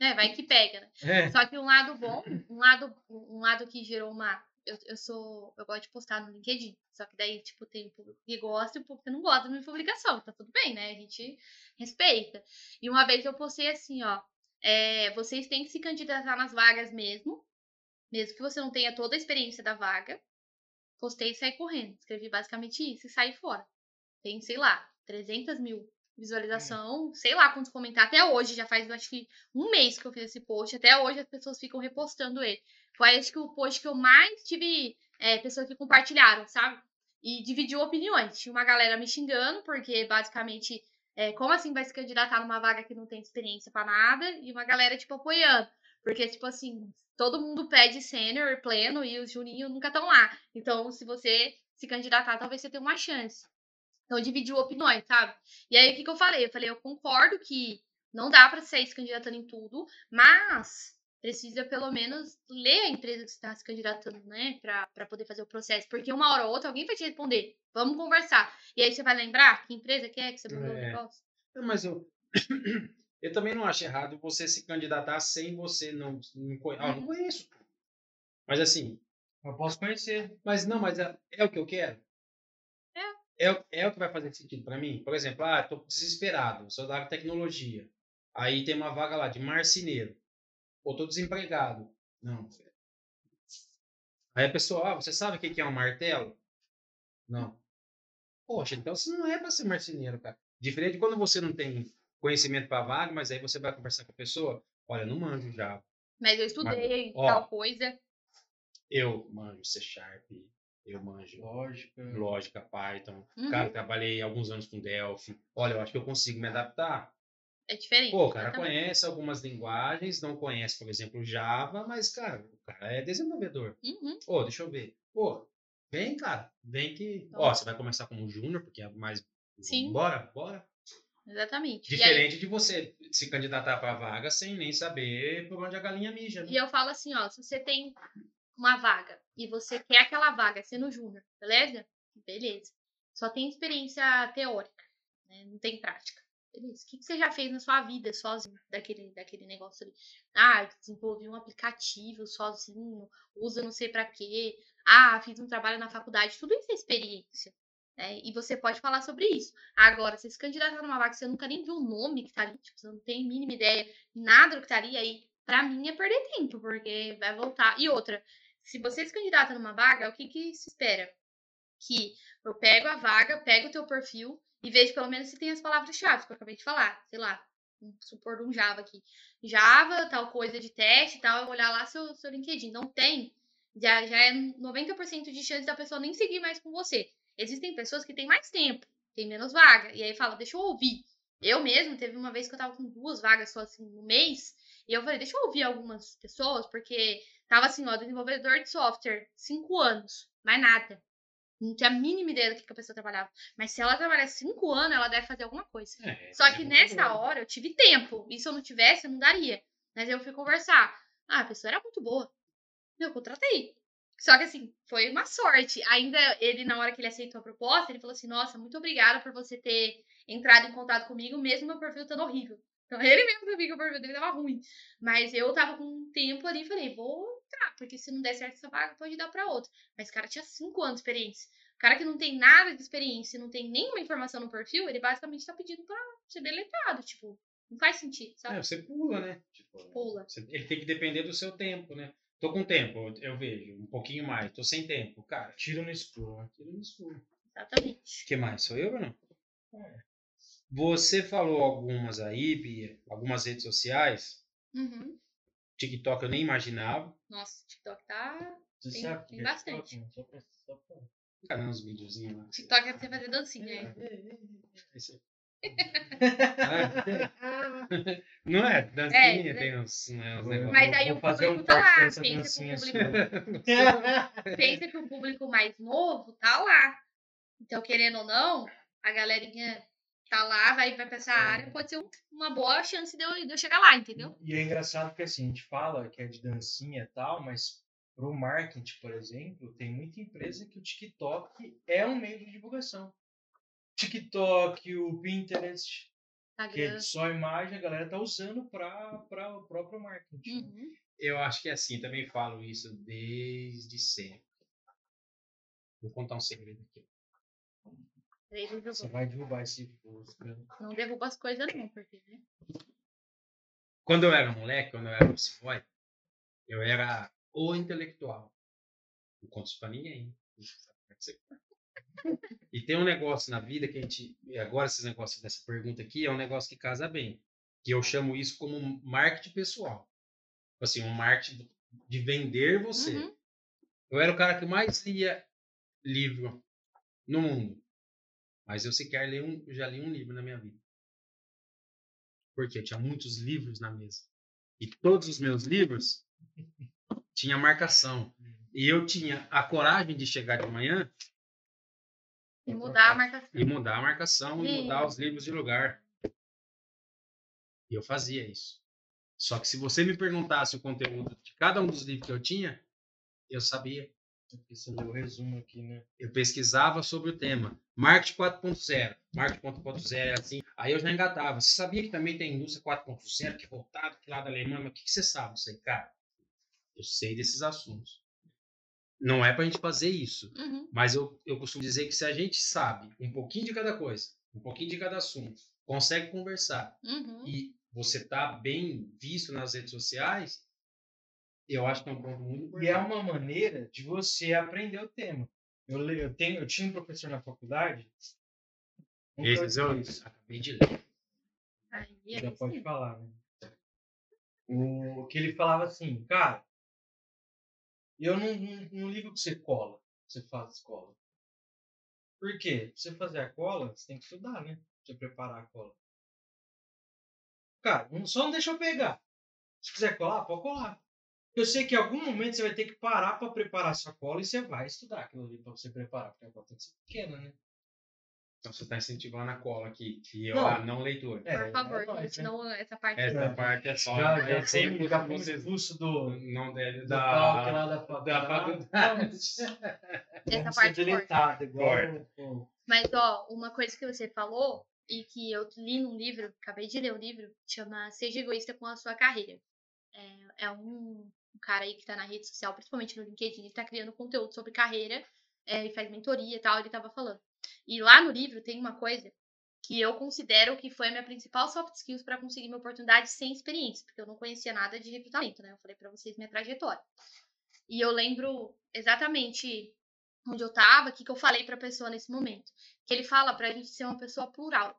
É, vai que pega, né? É. Só que um lado bom, um lado, um lado que gerou uma. Eu, eu sou. Eu gosto de postar no LinkedIn. Só que daí, tipo, tem o público que gosta e o público que não gosta da minha publicação. Tá tudo bem, né? A gente respeita. E uma vez eu postei assim, ó. é, vocês têm que se candidatar nas vagas mesmo. Mesmo que você não tenha toda a experiência da vaga. Postei e saí correndo. Escrevi basicamente isso e saí fora. Tem, sei lá, 300 mil visualização, sei lá quantos comentários. Até hoje, já faz acho que um mês que eu fiz esse post. Até hoje as pessoas ficam repostando ele. Foi acho que o post que eu mais tive é, pessoas que compartilharam, sabe? E dividiu opiniões. Tinha uma galera me xingando, porque basicamente, é, como assim vai se candidatar numa vaga que não tem experiência pra nada? E uma galera, tipo, apoiando. Porque, tipo assim, todo mundo pede sênior, pleno, e os juninhos nunca estão lá. Então, se você se candidatar, talvez você tenha uma chance. Então, dividiu opiniões, sabe? E aí, o que, que eu falei? Eu falei, eu concordo que não dá pra sair se candidatando em tudo, mas precisa pelo menos ler a empresa que está se candidatando, né? Pra, pra poder fazer o processo. Porque uma hora ou outra alguém vai te responder. Vamos conversar. E aí você vai lembrar que empresa que é que você mandou o É. negócio? Não, mas eu. eu também não acho errado você se candidatar sem você não. não, ah, eu não Uhum. conheço. Mas assim, Eu posso conhecer. Mas não, mas é, é o que eu quero? É. o- É o que vai fazer sentido para mim? Por exemplo, ah, tô desesperado, sou da tecnologia. Aí tem uma vaga lá de marceneiro. Ou tô desempregado. Não. Aí a pessoa, ah, você sabe o que que é um martelo? Não. Poxa, então você não é para ser marceneiro, cara. Diferente de quando você não tem conhecimento para vaga, mas aí você vai conversar com a pessoa, olha, não manjo já. Mas eu estudei ó, tal coisa. Eu manjo C Sharp, eu manjo Lógica. lógica, Python. Uhum. Cara, trabalhei alguns anos com Delphi. Olha, eu acho que eu consigo me adaptar. É diferente. Pô, o cara exatamente. conhece algumas linguagens, não conhece, por exemplo, Java, mas, cara, o cara é desenvolvedor. Uhum. Pô, deixa eu ver. Pô, vem, cara, vem que. Então. Ó, você vai começar como júnior, porque é mais. Sim. Bora, bora. Exatamente. E aí- Diferente de você se candidatar pra vaga sem nem saber por onde a galinha mija. Né? E eu falo assim, ó, se você tem uma vaga e você quer aquela vaga sendo júnior, beleza? Beleza. Só tem experiência teórica, né? Não tem prática. Beleza. O que, que você já fez na sua vida sozinho daquele, daquele negócio ali? Ah, desenvolvi um aplicativo sozinho, usa não sei pra quê. Ah, fiz um trabalho na faculdade. Tudo isso é experiência. né? E você pode falar sobre isso. Agora, você se candidatar numa vaga que você nunca nem viu o nome que tá ali, tipo, você não tem mínima ideia, nada do que tá ali, aí pra mim é perder tempo, porque vai voltar. E outra, se você se candidata numa vaga, o que que se espera? Que eu pego a vaga, pego o teu perfil e vejo pelo menos se tem as palavras-chave que eu acabei de falar. Sei lá, supor um Java aqui. Java, tal coisa de teste e tal, olhar lá seu, seu LinkedIn. Não tem, já, já é 90% de chance da pessoa nem seguir mais com você. Existem pessoas que têm mais tempo, tem menos vaga, e aí fala, deixa eu ouvir. Eu mesmo, teve uma vez que eu tava com duas vagas só assim no mês, e eu falei, deixa eu ouvir algumas pessoas, porque tava assim, ó, desenvolvedor de software, cinco anos, mais nada. Não tinha a mínima ideia do que, a pessoa trabalhava. Mas se ela trabalhar cinco anos, ela deve fazer alguma coisa. É, Só que nessa hora eu tive tempo. E se eu não tivesse, eu não daria. Mas eu fui conversar. Ah, a pessoa era muito boa. Eu contratei. Só que assim, foi uma sorte. Ainda ele, na hora que ele aceitou a proposta, ele falou assim: Nossa, muito obrigada por você ter entrado em contato comigo, mesmo meu perfil estando horrível. Então ele mesmo sabia que o perfil dele tava ruim. Mas eu tava com um tempo ali e falei: Vou entrar, porque se não der certo essa vaga, pode dar pra outra. Mas o cara tinha cinco anos de experiência. O cara que não tem nada de experiência, não tem nenhuma informação no perfil, ele basicamente tá pedindo pra ser deletado. Tipo, não faz sentido, sabe? É, você pula, né? Tipo, Pula. você- ele tem que depender do seu tempo, né? Tô com tempo, eu- vejo, um pouquinho mais. Tô sem tempo, cara. Tiro no escuro? Tira no escuro. Exatamente. O que mais? Sou eu não? É. Você falou algumas aí, Bia, algumas redes sociais. Uhum. TikTok eu nem imaginava. Nossa, o TikTok tá. Você Tem- sabe tem é bastante. TikTok, né? Só pra, só pra... Cara, uns videozinhos lá. TikTok é pra você fazer dancinha aí. Esse- Ah, Não é? Dancinha, É, né? tem uns, né, uns. Mas aí vou o fazer um público tá lá. Pensa que, público, pensa que o público mais novo tá lá. Então, querendo ou não, a galerinha tá lá, vai, vai pra essa área, pode ser um- uma boa chance de eu, de eu chegar lá, entendeu? E é engraçado porque assim, a gente fala que é de dancinha e tal, mas pro marketing, por exemplo, tem muita empresa que o TikTok é um meio de divulgação. TikTok, o Pinterest, que é só imagem, a galera tá usando para o próprio marketing. Uhum. Eu acho que é assim, também falo isso desde sempre. Vou contar um segredo aqui. Você vai derrubar esse Fusca. Não derruba as coisas, não, porque, né? Quando eu era moleque, quando eu era boy, eu era o intelectual. Não conto isso pra ninguém. E tem um negócio na vida que a gente. e Agora, esses negócios dessa pergunta aqui é um negócio que casa bem. Que eu chamo isso como marketing pessoal. Tipo Assim, um marketing de vender você. Uhum. Eu era o cara que mais lia livro no mundo. Mas eu sequer li um, já li um livro na minha vida. Porque eu tinha muitos livros na mesa. E todos os meus livros tinha marcação. E eu tinha a coragem de chegar de manhã E mudar a marcação. e mudar a marcação e Sim. mudar os livros de lugar. E eu fazia isso. Só que se você me perguntasse o conteúdo de cada um dos livros que eu tinha, eu sabia. Você leu o resumo aqui, né? Eu pesquisava sobre o tema. Marketing 4.0. Marketing 4.0 é assim. Aí eu já engatava. Você sabia que também tem indústria 4.0, que é voltado que lá da Alemanha? Mas o que, que você sabe disso aí, cara? Eu sei desses assuntos. Não é pra gente fazer isso. Uhum. Mas eu, eu costumo dizer que se a gente sabe um pouquinho de cada coisa, um pouquinho de cada assunto, consegue conversar Uhum. e você tá bem visto nas redes sociais, eu acho que é um ponto muito importante. E é uma maneira de você aprender o tema. Eu, eu, tenho, eu tinha um professor na faculdade. nunca Esses eu acabei de ler. Aí, é Já pode sim. falar, né? O que ele falava assim, cara, eu não, não, não ligo que você cola, que você faz cola. Por quê? Pra você fazer a cola, você tem que estudar, né? Pra você preparar a cola. Cara, não- só não deixa eu pegar. Se quiser colar, pode colar. Eu sei que em algum momento você vai ter que parar para preparar sua cola e você vai estudar aquilo ali para você preparar, porque a cola tem que ser pequena, né? Então você está incentivando a cola aqui, que eu Não. a não leitor. É, Por favor, é nóis, né? senão essa parte. Essa É. parte é só. Já, é já, sempre fui, já vocês expulso do, não deve do lá da da faculdade. Essa parte deletado, igual Corta. o- o- Mas, ó, uma coisa que você falou e que eu li num livro, acabei de ler um livro, chama Seja Egoísta com a Sua Carreira. É, é um, um cara aí que tá na rede social, principalmente no LinkedIn, ele tá criando conteúdo sobre carreira é, e faz mentoria e tal, ele tava falando. E lá no livro tem uma coisa que eu considero que foi a minha principal soft skills para conseguir minha oportunidade sem experiência, porque eu não conhecia nada de recrutamento, né? Eu falei para vocês minha trajetória. E eu lembro exatamente onde eu tava, o que, que eu falei pra pessoa nesse momento. Que ele fala pra gente ser uma pessoa plural.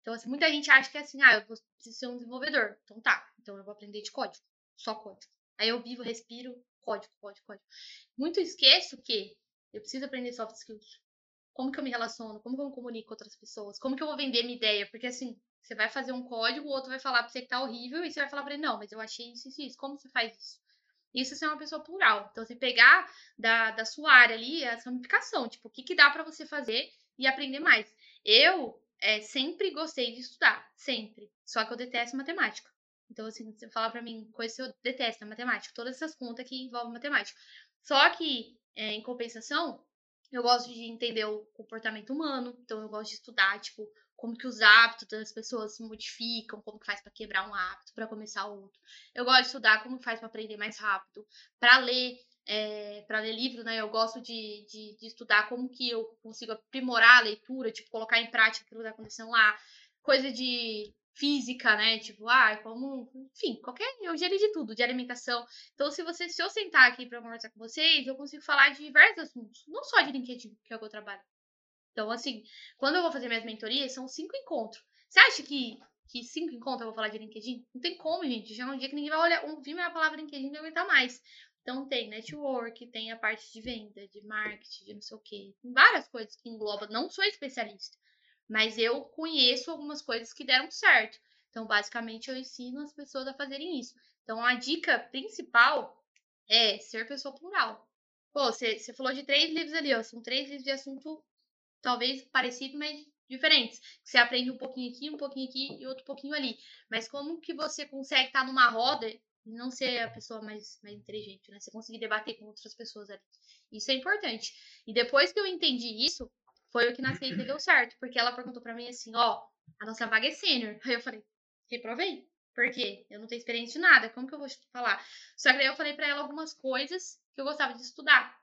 Então, assim, muita gente acha que é assim, ah, eu preciso ser um desenvolvedor. Então tá, então eu vou aprender de código, só código. Aí eu vivo, respiro, código, código, código. Muito esqueço que eu preciso aprender soft skills. Como que eu me relaciono? Como que eu me comunico com outras pessoas? Como que eu vou vender minha ideia? Porque assim, você vai fazer um código, o outro vai falar pra você que tá horrível, e você vai falar pra ele, não, mas eu achei isso, isso, isso. Como você faz isso? Isso é uma pessoa plural. Então, você pegar da, da sua área ali a ramificação, tipo, o que, que dá pra você fazer e aprender mais. Eu é, sempre gostei de estudar, sempre. Só que eu detesto matemática. Então, assim, você falar pra mim coisa que eu detesto, é matemática. Todas essas contas que envolvem matemática. Só que, é, em compensação, eu gosto de entender o comportamento humano. Então, eu gosto de estudar, tipo, como que os hábitos das pessoas se modificam, como que faz pra quebrar um hábito, pra começar outro. Eu gosto de estudar como faz pra aprender mais rápido, Pra ler, é, para ler livro, né? Eu gosto de, de, de estudar como que eu consigo aprimorar a leitura, tipo, colocar em prática aquilo que tá acontecendo lá. Coisa de física, né? Tipo, ah, como. Enfim, qualquer. Eu gerei de tudo, de alimentação. Então, se você se eu sentar aqui pra conversar com vocês, eu consigo falar de diversos assuntos. Não só de LinkedIn, que é o que eu trabalho. Então, assim, quando eu vou fazer minhas mentorias, são cinco encontros. Você acha que, que cinco encontros eu vou falar de LinkedIn? Não tem como, gente. Já é um dia que ninguém vai olhar, ouvir minha palavra LinkedIn e vai aguentar mais. Então, tem network, tem a parte de venda, de marketing, de não sei o quê. Tem várias coisas que engloba. Não sou especialista, mas eu conheço algumas coisas que deram certo. Então, basicamente, eu ensino as pessoas a fazerem isso. Então, a dica principal é ser pessoa plural. Pô, você falou de três livros ali, ó. São três livros de assunto talvez parecido, mas diferentes. Você aprende um pouquinho aqui, um pouquinho aqui e outro pouquinho ali. Mas como que você consegue estar numa roda e não ser a pessoa mais, mais inteligente, né? Você conseguir debater com outras pessoas ali. Isso é importante. E depois que eu entendi isso, foi o que na CIT deu certo. Porque ela perguntou pra mim assim, ó, a nossa vaga é sênior. Aí eu falei, reprovei. Por quê? Eu não tenho experiência de nada. Como que eu vou falar? Só que daí eu falei pra ela algumas coisas que eu gostava de estudar.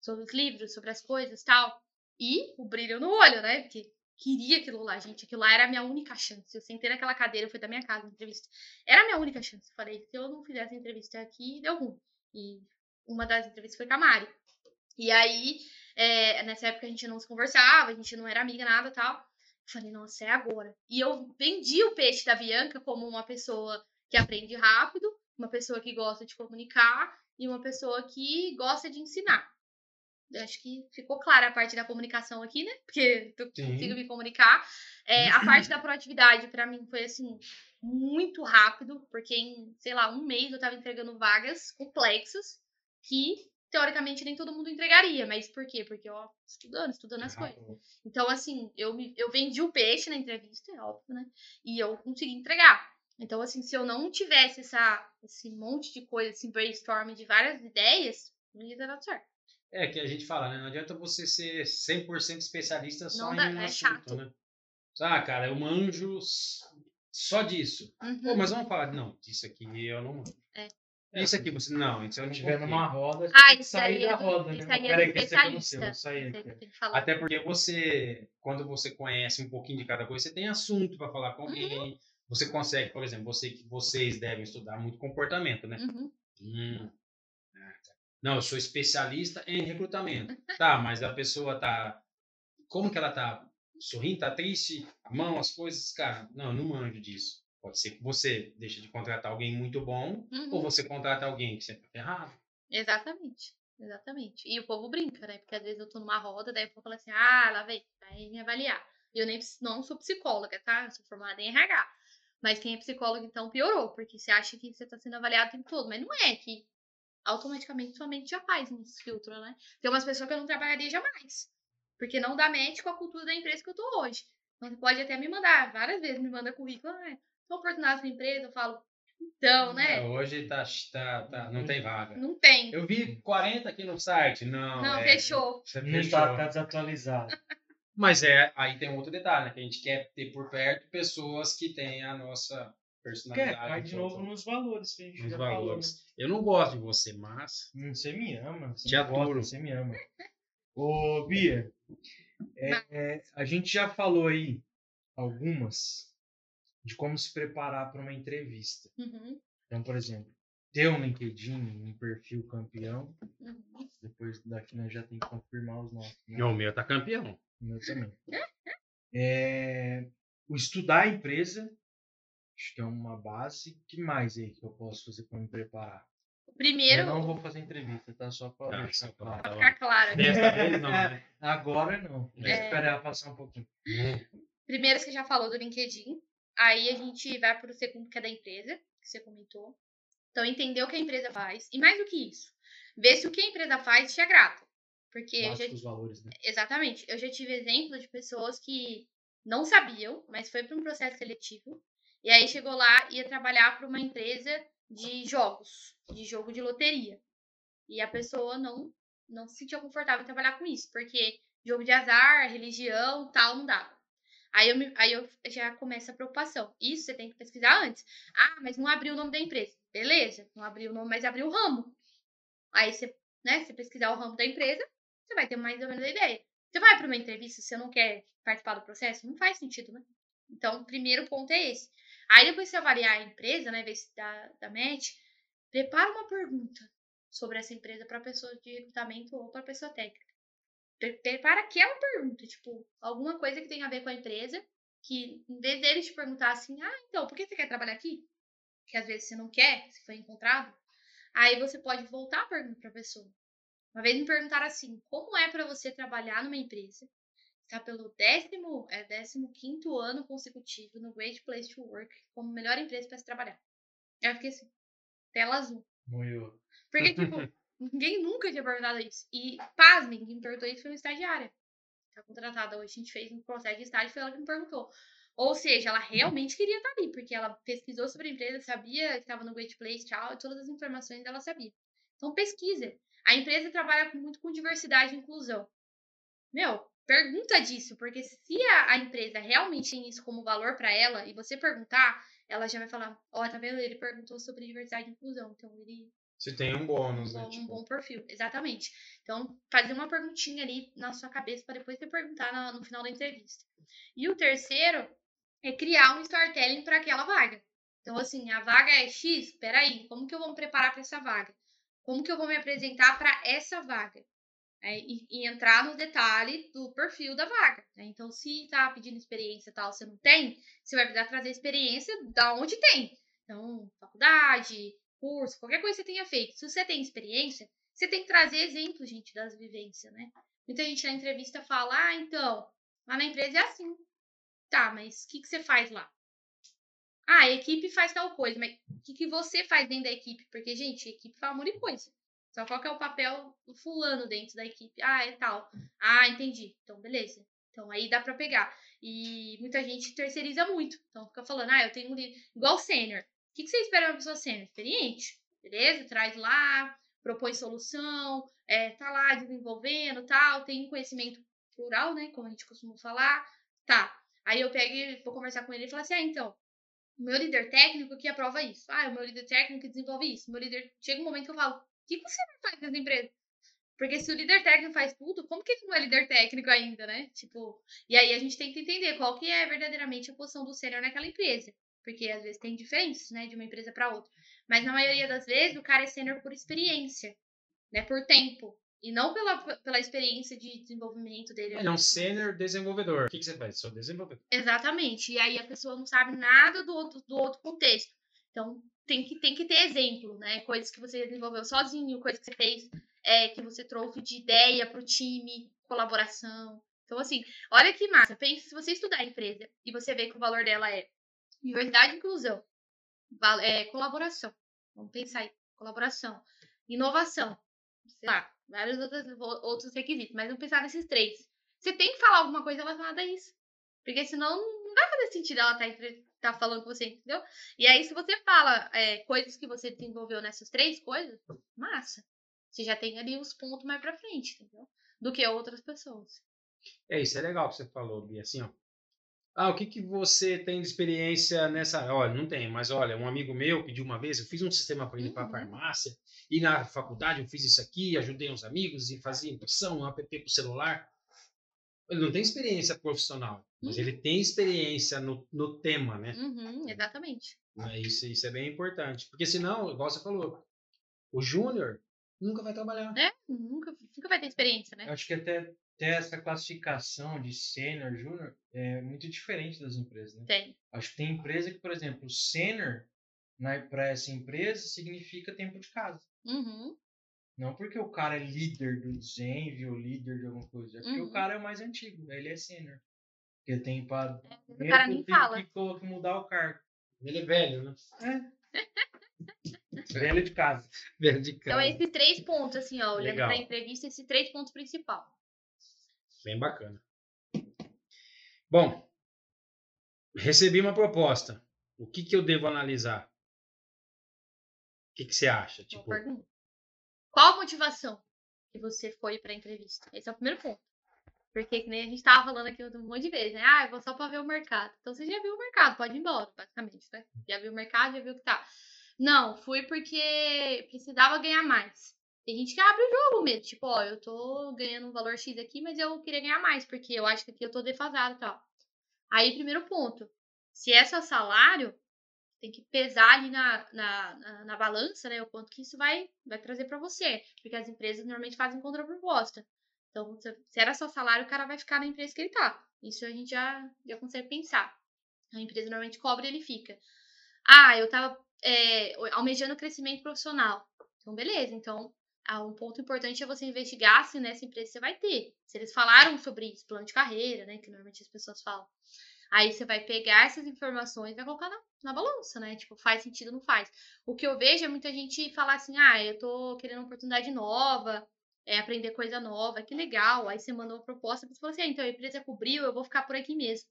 Sobre os livros, sobre as coisas tal. E o brilho no olho, né? Porque queria aquilo lá, gente. Aquilo lá era a minha única chance. Eu sentei naquela cadeira, foi da minha casa, entrevista. Era a minha única chance. Eu falei, se eu não fizesse entrevista aqui, deu ruim. E uma das entrevistas foi com a Mari. E aí, é, nessa época a gente não se conversava, a gente não era amiga, nada tal. Eu falei, nossa, é agora. E eu vendi o peixe da Bianca como uma pessoa que aprende rápido, uma pessoa que gosta de comunicar e uma pessoa que gosta de ensinar. Eu acho que ficou clara a parte da comunicação aqui, né? Porque eu Sim. consigo me comunicar. É, a parte da proatividade, pra mim, foi assim, muito rápido, porque em, sei lá, um mês eu tava entregando vagas complexas que, teoricamente, nem todo mundo entregaria. Mas por quê? Porque, ó, estudando, estudando as coisas. Então, assim, eu, me, eu vendi o peixe na entrevista, é óbvio, né? E eu consegui entregar. Então, assim, se eu não tivesse essa, esse monte de coisa, esse brainstorming de várias ideias, não ia dado certo. É que a gente fala, né? Não adianta você ser 100% especialista só Não em dá, um é assunto, chato. né? Ah, cara, eu manjo só disso. Uhum. Pô, mas vamos falar, não, isso aqui eu não manjo. É. Isso aqui você, não, isso eu Se não tiver confio. numa roda, você Ah, tem que isso sair aí é da do- roda, né? isso é Peraí, que esse aqui vou sair Isso aqui. Até porque você, quando você conhece um pouquinho de cada coisa, você tem assunto para falar com Uhum. alguém. Você consegue, por exemplo, você que vocês devem estudar muito comportamento, né? Uhum. Hum. Ah, tá. Não, eu sou especialista em recrutamento. Tá, mas a pessoa tá. Como que ela tá? Sorrindo, tá triste? A mão, as coisas? Cara, não, eu não manjo disso. Pode ser que você deixe de contratar alguém muito bom Uhum. ou você contrata alguém que você tá ferrado. Exatamente. Exatamente. E o povo brinca, né? Porque às vezes eu tô numa roda, daí o povo fala assim, ah, lá vem, vai me avaliar. E eu nem não sou psicóloga, tá? Eu sou formada em RH. Mas quem é psicólogo, então, piorou, porque você acha que você tá sendo avaliado o tempo todo. Mas não é, que automaticamente sua mente já faz esse filtro, né? Tem umas pessoas que eu não trabalharia jamais. Porque não dá match com a cultura da empresa que eu tô hoje. Então você pode até me mandar, várias vezes me manda currículo, ah, tô oportunidade na empresa, eu falo, então, né? Hoje tá, tá, tá, não tem vaga. Não tem. Eu vi 40 aqui no site. Não, Não, é, fechou. Você fechou. tá, tá desatualizado. Mas é, aí tem um outro detalhe, né? Que a gente quer ter por perto pessoas que têm a nossa Quer, personalidade. cai de novo nos valores que a gente nos já valores. Eu não gosto de você, mas. falou. né? Hum, Você me ama. Você Te me gosta. Você me ama. Ô, Bia, é, é, a gente já falou aí algumas de como se preparar para uma entrevista. Uhum, Então, por exemplo, ter um LinkedIn, um perfil campeão. uhum. Depois daqui nós já tem que confirmar os nossos. né? O meu tá campeão. O meu também. É, o estudar a empresa, acho que é uma base. que mais aí que eu posso fazer para me preparar? Primeiro, Eu não vou fazer entrevista, tá? Só para Tá, deixar claro. pra- pra ficar claro. Desta vez não, né? Agora não. É. esperar passar um pouquinho. Primeiro você já falou do LinkedIn. Aí a gente vai pro segundo, que é da empresa, que você comentou. Então, entender o que a empresa faz. E mais do que isso, ver se o que a empresa faz te agrada. Porque eu já, valores, né? exatamente, eu já tive exemplos de pessoas que não sabiam, mas foi para um processo seletivo. E aí chegou lá e ia trabalhar para uma empresa de jogos, de jogo de loteria. E a pessoa não, não se sentia confortável em trabalhar com isso, porque jogo de azar, religião, tal, não dava. Aí eu, me- aí eu já começa a preocupação. Isso você tem que pesquisar antes. Ah, mas não abriu o nome da empresa. Beleza, não abriu o nome, mas abriu o ramo. Aí você, né, você pesquisar o ramo da empresa, você vai ter mais ou menos a ideia. Você vai para uma entrevista, você não quer participar do processo? Não faz sentido, né? Então, o primeiro ponto é esse. Aí depois você avaliar a empresa, né, ver se dá, dá match, prepara uma pergunta sobre essa empresa para pessoa de recrutamento ou para pessoa técnica. Pre- Prepara aquela pergunta, tipo, alguma coisa que tenha a ver com a empresa, que em vez deles te perguntar assim, ah, então, por que você quer trabalhar aqui? Que às vezes você não quer, se foi encontrado, aí você pode voltar a pergunta para a pessoa. Uma vez me perguntaram assim, como é para você trabalhar numa empresa está pelo décimo, é, décimo quinto ano consecutivo no Great Place to Work como melhor empresa para se trabalhar. Aí eu fiquei assim, tela azul. Moiou. Porque, tipo, ninguém nunca tinha perguntado isso. E, pasmem, quem me perguntou isso foi uma estagiária. Tá contratada hoje, a gente fez um processo de estágio, foi ela que me perguntou. Ou seja, ela realmente queria estar ali, porque ela pesquisou sobre a empresa, sabia que estava no Great Place, tchau, e todas as informações ela sabia. Então, pesquisa. A empresa trabalha muito com diversidade e inclusão. Meu, pergunta disso, porque se a, a empresa realmente tem isso como valor para ela, e você perguntar, ela já vai falar, ó, tá vendo? Ele perguntou sobre diversidade e inclusão, então ele Você tem um bônus, um né? bom, um Tipo, bom perfil, exatamente. Então, fazer uma perguntinha ali na sua cabeça para depois você perguntar na- no final da entrevista. E o terceiro é criar um storytelling para aquela vaga. Então, assim, a vaga é X, peraí, como que eu vou me preparar para essa vaga? Como que eu vou me apresentar para essa vaga? É, e, e entrar no detalhe do perfil da vaga. né? Então, se tá pedindo experiência e tal, você não tem, você vai precisar trazer experiência da onde tem. Então, faculdade, curso, qualquer coisa que você tenha feito. Se você tem experiência, você tem que trazer exemplos, gente, das vivências, né? Muita gente na entrevista fala, ah, então, lá na empresa é assim. Tá, mas o que, que você faz lá? Ah, a equipe faz tal coisa, mas o que, que você faz dentro da equipe? Porque, gente, a equipe faz um monte de coisa. Só qual que é o papel do fulano dentro da equipe? Ah, é tal. Ah, entendi. Então, beleza. Então, aí dá pra pegar. E muita gente terceiriza muito. Então, fica falando, ah, eu tenho um líder. Igual sênior. O que, que você espera de uma pessoa sênior? Experiente. Beleza? Traz lá, propõe solução, é, tá lá desenvolvendo tal, tem um conhecimento plural, né? Como a gente costuma falar. Tá. Aí eu pego e vou conversar com ele e falar assim, ah, então, o meu líder técnico que aprova isso. Ah, o meu líder técnico que desenvolve isso. Meu líder. Chega um momento que eu falo, o que você vai fazer nessa empresa? Porque se o líder técnico faz tudo, como que ele não é líder técnico ainda, né? Tipo, e aí a gente tem que entender qual que é verdadeiramente a posição do sênior naquela empresa. Porque às vezes tem diferenças, né, de uma empresa para outra. Mas na maioria das vezes o cara é sênior por experiência, né, por tempo. E não pela, pela experiência de desenvolvimento dele. Ele é um sênior desenvolvedor. O que, que você faz? Sou desenvolvedor. Exatamente. E aí a pessoa não sabe nada do outro, do outro contexto. Então tem que, tem que ter exemplo, né? Coisas que você desenvolveu sozinho, coisas que você fez, é, que você trouxe de ideia pro time, colaboração. Então, assim, olha que massa. Pense se você estudar a empresa e você vê que o valor dela é diversidade e inclusão, é, colaboração. Vamos pensar aí. Colaboração. Inovação. Sei lá, vários outros, outros requisitos. Mas vamos pensar nesses três. Você tem que falar alguma coisa relacionada a isso. Porque senão não vai fazer sentido ela estar tá, tá falando com você, entendeu? E aí, se você fala é, coisas que você desenvolveu nessas três coisas, massa. Você já tem ali os pontos mais pra frente, entendeu? Do que outras pessoas. É isso, é legal que você falou, Bia. Assim, ó. Ah, o que, que você tem de experiência nessa? Olha, não tem, mas olha, um amigo meu pediu uma vez, eu fiz um sistema para ele para Uhum. farmácia, e na faculdade eu fiz isso aqui, ajudei uns amigos e fazia impressão, um app para o celular. Ele não tem experiência profissional, mas Uhum. ele tem experiência no, no tema, né? Uhum, exatamente. É, Isso, isso é bem importante. Porque senão, igual você falou, o júnior nunca vai trabalhar. É, nunca, nunca vai ter experiência, né? Acho que até até essa classificação de sênior, júnior, é muito diferente das empresas, né? Tem. Acho que tem empresa que, por exemplo, sênior para essa empresa significa tempo de casa. Uhum. Não porque o cara é líder do Zenv ou líder de alguma coisa, é porque Uhum. o cara é o mais antigo, ele é sênior. Porque tem para O cara nem fala. que, co- que mudar o cargo. Ele é velho, né? Velho de casa. Velho de Então, casa. esses três pontos, assim, ó, olhando Legal. pra entrevista, esses três pontos principais. Bem bacana. Bom, recebi uma proposta. O que, que eu devo analisar? O que, que você acha? Tipo. Qual a motivação que você foi pra entrevista? Esse é o primeiro ponto. Porque, que nem a gente tava falando aqui um monte de vezes, né? Ah, eu vou só pra ver o mercado. Então, você já viu o mercado, pode ir embora, basicamente, né? Já viu o mercado, já viu o que tá. Não, fui porque precisava ganhar mais. Tem gente que abre o jogo mesmo. Tipo, ó, eu tô ganhando um valor X aqui, mas eu queria ganhar mais, porque eu acho que aqui eu tô defasado e tal. Aí, primeiro ponto. Se é só salário, tem que pesar ali na, na, na, na balança, né? O quanto que isso vai, vai trazer pra você. Porque as empresas normalmente fazem contraproposta. Então, se se era só salário, o cara vai ficar na empresa que ele tá. Isso a gente já, já consegue pensar. A empresa normalmente cobra e ele fica. Ah, eu tava é, almejando crescimento profissional. Então, beleza. Então, ah, um ponto importante é você investigar se nessa empresa você vai ter. Se eles falaram sobre isso, plano de carreira, né? Que normalmente as pessoas falam. Aí você vai pegar essas informações e vai colocar na, na balança, né? Tipo, faz sentido ou não faz. O que eu vejo é muita gente falar assim, ah, eu tô querendo uma oportunidade nova, é, aprender coisa nova, que legal. Aí você manda uma proposta, você fala assim, ah, então a empresa cobriu, eu vou ficar por aqui mesmo.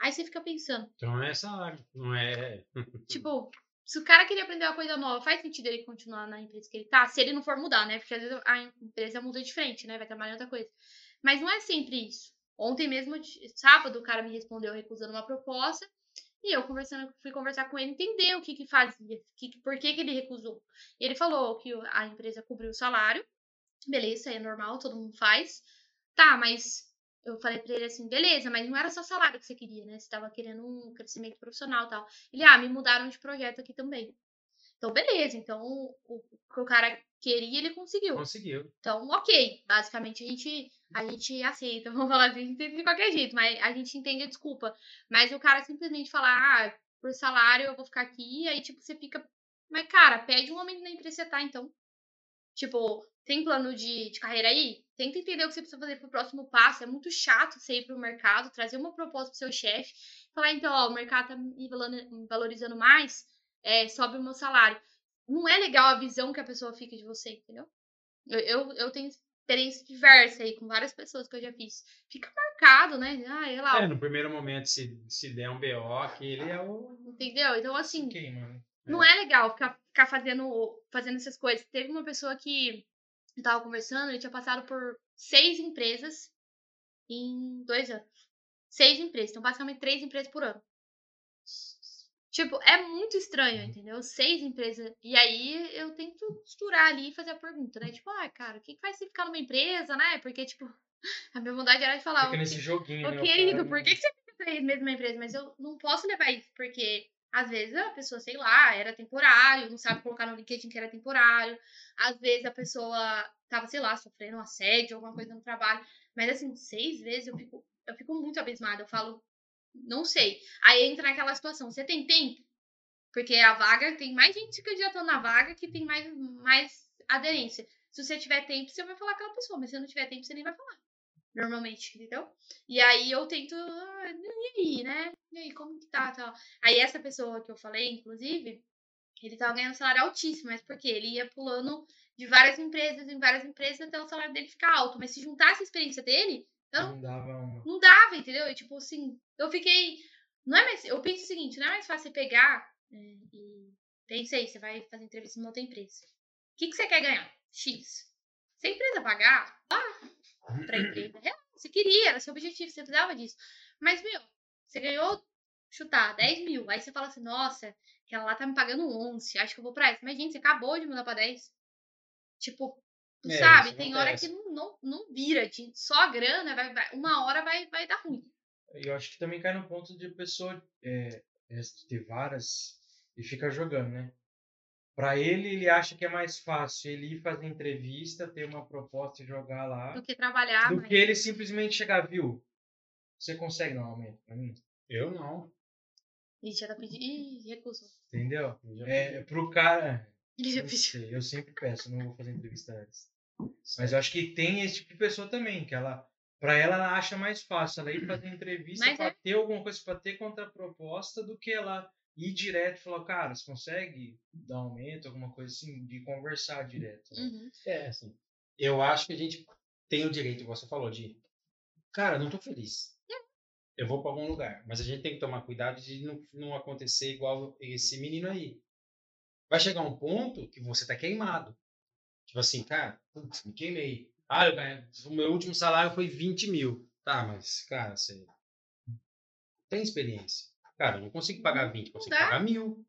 Aí você fica pensando, então não é salário. Não é. tipo, se o cara queria aprender uma coisa nova, faz sentido ele continuar na empresa que ele tá? Se ele não for mudar, né? Porque às vezes a empresa muda de frente, né? Vai trabalhar em outra coisa. Mas não é sempre isso. Ontem mesmo, sábado, o cara me respondeu recusando uma proposta. E eu conversando, fui conversar com ele, entender o que que fazia, que, por que que ele recusou. Ele falou que a empresa cobriu o salário. Beleza, é normal, todo mundo faz. Tá, mas eu falei pra ele assim, beleza, mas não era só salário que você queria, né? Você tava querendo um crescimento profissional e tal. Ele, ah, me mudaram de projeto aqui também. Então, beleza. Então, o, o que o cara queria, ele conseguiu. Conseguiu. Então, ok. Basicamente, a gente, a gente aceita. Vamos falar assim, a gente entende de qualquer jeito, mas a gente entende a desculpa. Mas o cara simplesmente falar, ah, por salário eu vou ficar aqui, aí, tipo, você fica. Mas, cara, pede um aumento na empresa que você tá, então. Tipo, tem plano de, de carreira aí? Tenta entender o que você precisa fazer pro próximo passo. É muito chato você ir pro mercado, trazer uma proposta pro seu chefe, falar, então, ó, o mercado tá me valor- me valorizando mais, é, sobe o meu salário. Não é legal a visão que a pessoa fica de você, entendeu? Eu, eu, eu tenho experiência diversa aí com várias pessoas que eu já fiz. Fica marcado, né? Ah, sei lá, É, no primeiro momento, se, se der um BO, aquele é o. entendeu? Então, assim, Ok, mano. Não é legal ficar, ficar fazendo, fazendo essas coisas. Teve uma pessoa que eu tava conversando, ele tinha passado por seis empresas em dois anos. Seis empresas, então basicamente três empresas por ano. Tipo, é muito estranho, entendeu? Seis empresas. E aí eu tento costurar ali e fazer a pergunta, né? Tipo, ah, cara, o que faz você ficar numa empresa, né? Porque, tipo, a minha vontade era de falar. Fica "Ô, nesse joguinho, né? Ô, o querido, cara- por que, que você fica três meses numa empresa? Mas eu não posso levar isso, porque às vezes a pessoa, sei lá, era temporário, não sabe colocar no LinkedIn que era temporário. Às vezes a pessoa tava, sei lá, sofrendo um assédio, alguma coisa no trabalho. Mas assim, seis vezes eu fico, eu fico muito abismada. Eu falo, não sei. Aí entra naquela situação, você tem tempo? Porque a vaga, tem mais gente se candidatando na vaga que tem mais, mais aderência. Se você tiver tempo, você vai falar com aquela pessoa, mas se não tiver tempo, você nem vai falar. Normalmente, entendeu? E aí eu tento. ah, E aí, né? E aí, como que tá? Tal. Aí essa pessoa que eu falei, inclusive, ele tava ganhando um salário altíssimo, mas porque ele ia pulando de várias empresas em várias empresas até o salário dele ficar alto. Mas se juntasse a experiência dele, Não dava uma. não dava, entendeu? E, tipo assim, eu fiquei. Não é mais. Eu penso o seguinte, não é mais fácil você pegar é, e. Pensei, você vai fazer entrevista numa outra empresa. O que, que você quer ganhar? X. Se a empresa pagar, vá pra empresa. Real, Você queria, era seu objetivo, você precisava disso. Mas, meu, você ganhou, chutar, 10 mil. Aí você fala assim, nossa, aquela lá tá me pagando 11, acho que eu vou pra essa. Mas, gente, você acabou de mudar pra 10. Tipo, tu É, sabe, tem hora que não, não, não vira. Só a grana, vai, vai- uma hora vai, vai dar ruim. Eu acho que também cai no ponto de pessoa é, é, ter várias e fica jogando, né? Pra ele, ele acha que é mais fácil ele ir fazer entrevista, ter uma proposta e jogar lá, Do que trabalhar, do mas... que ele simplesmente chegar, viu? Você consegue dar um aumento pra mim? Eu não. Ih, já tá pedindo. Ih, recusou. Entendeu? É, pro cara. Ele já pediu. sei, eu sempre peço, não vou fazer entrevista antes. Mas eu acho que tem esse tipo de pessoa também, que ela, pra ela, ela acha mais fácil ela ir fazer entrevista Mas pra é. ter alguma coisa, pra ter contraproposta, do que ela ir direto e falar, cara, você consegue dar um aumento, alguma coisa assim, de conversar direto. né? Uhum. É, assim. Eu acho que a gente tem o direito, igual você falou, de. Cara, não tô feliz. Eu vou pra algum lugar. Mas a gente tem que tomar cuidado de não, não acontecer igual esse menino aí. Vai chegar um ponto que você tá queimado. Tipo assim, cara, putz, me queimei. Ah, eu ganhei, o meu último salário foi 20 mil. Tá, mas, cara, você tem experiência. Cara, eu não consigo pagar 20, consigo pagar mil.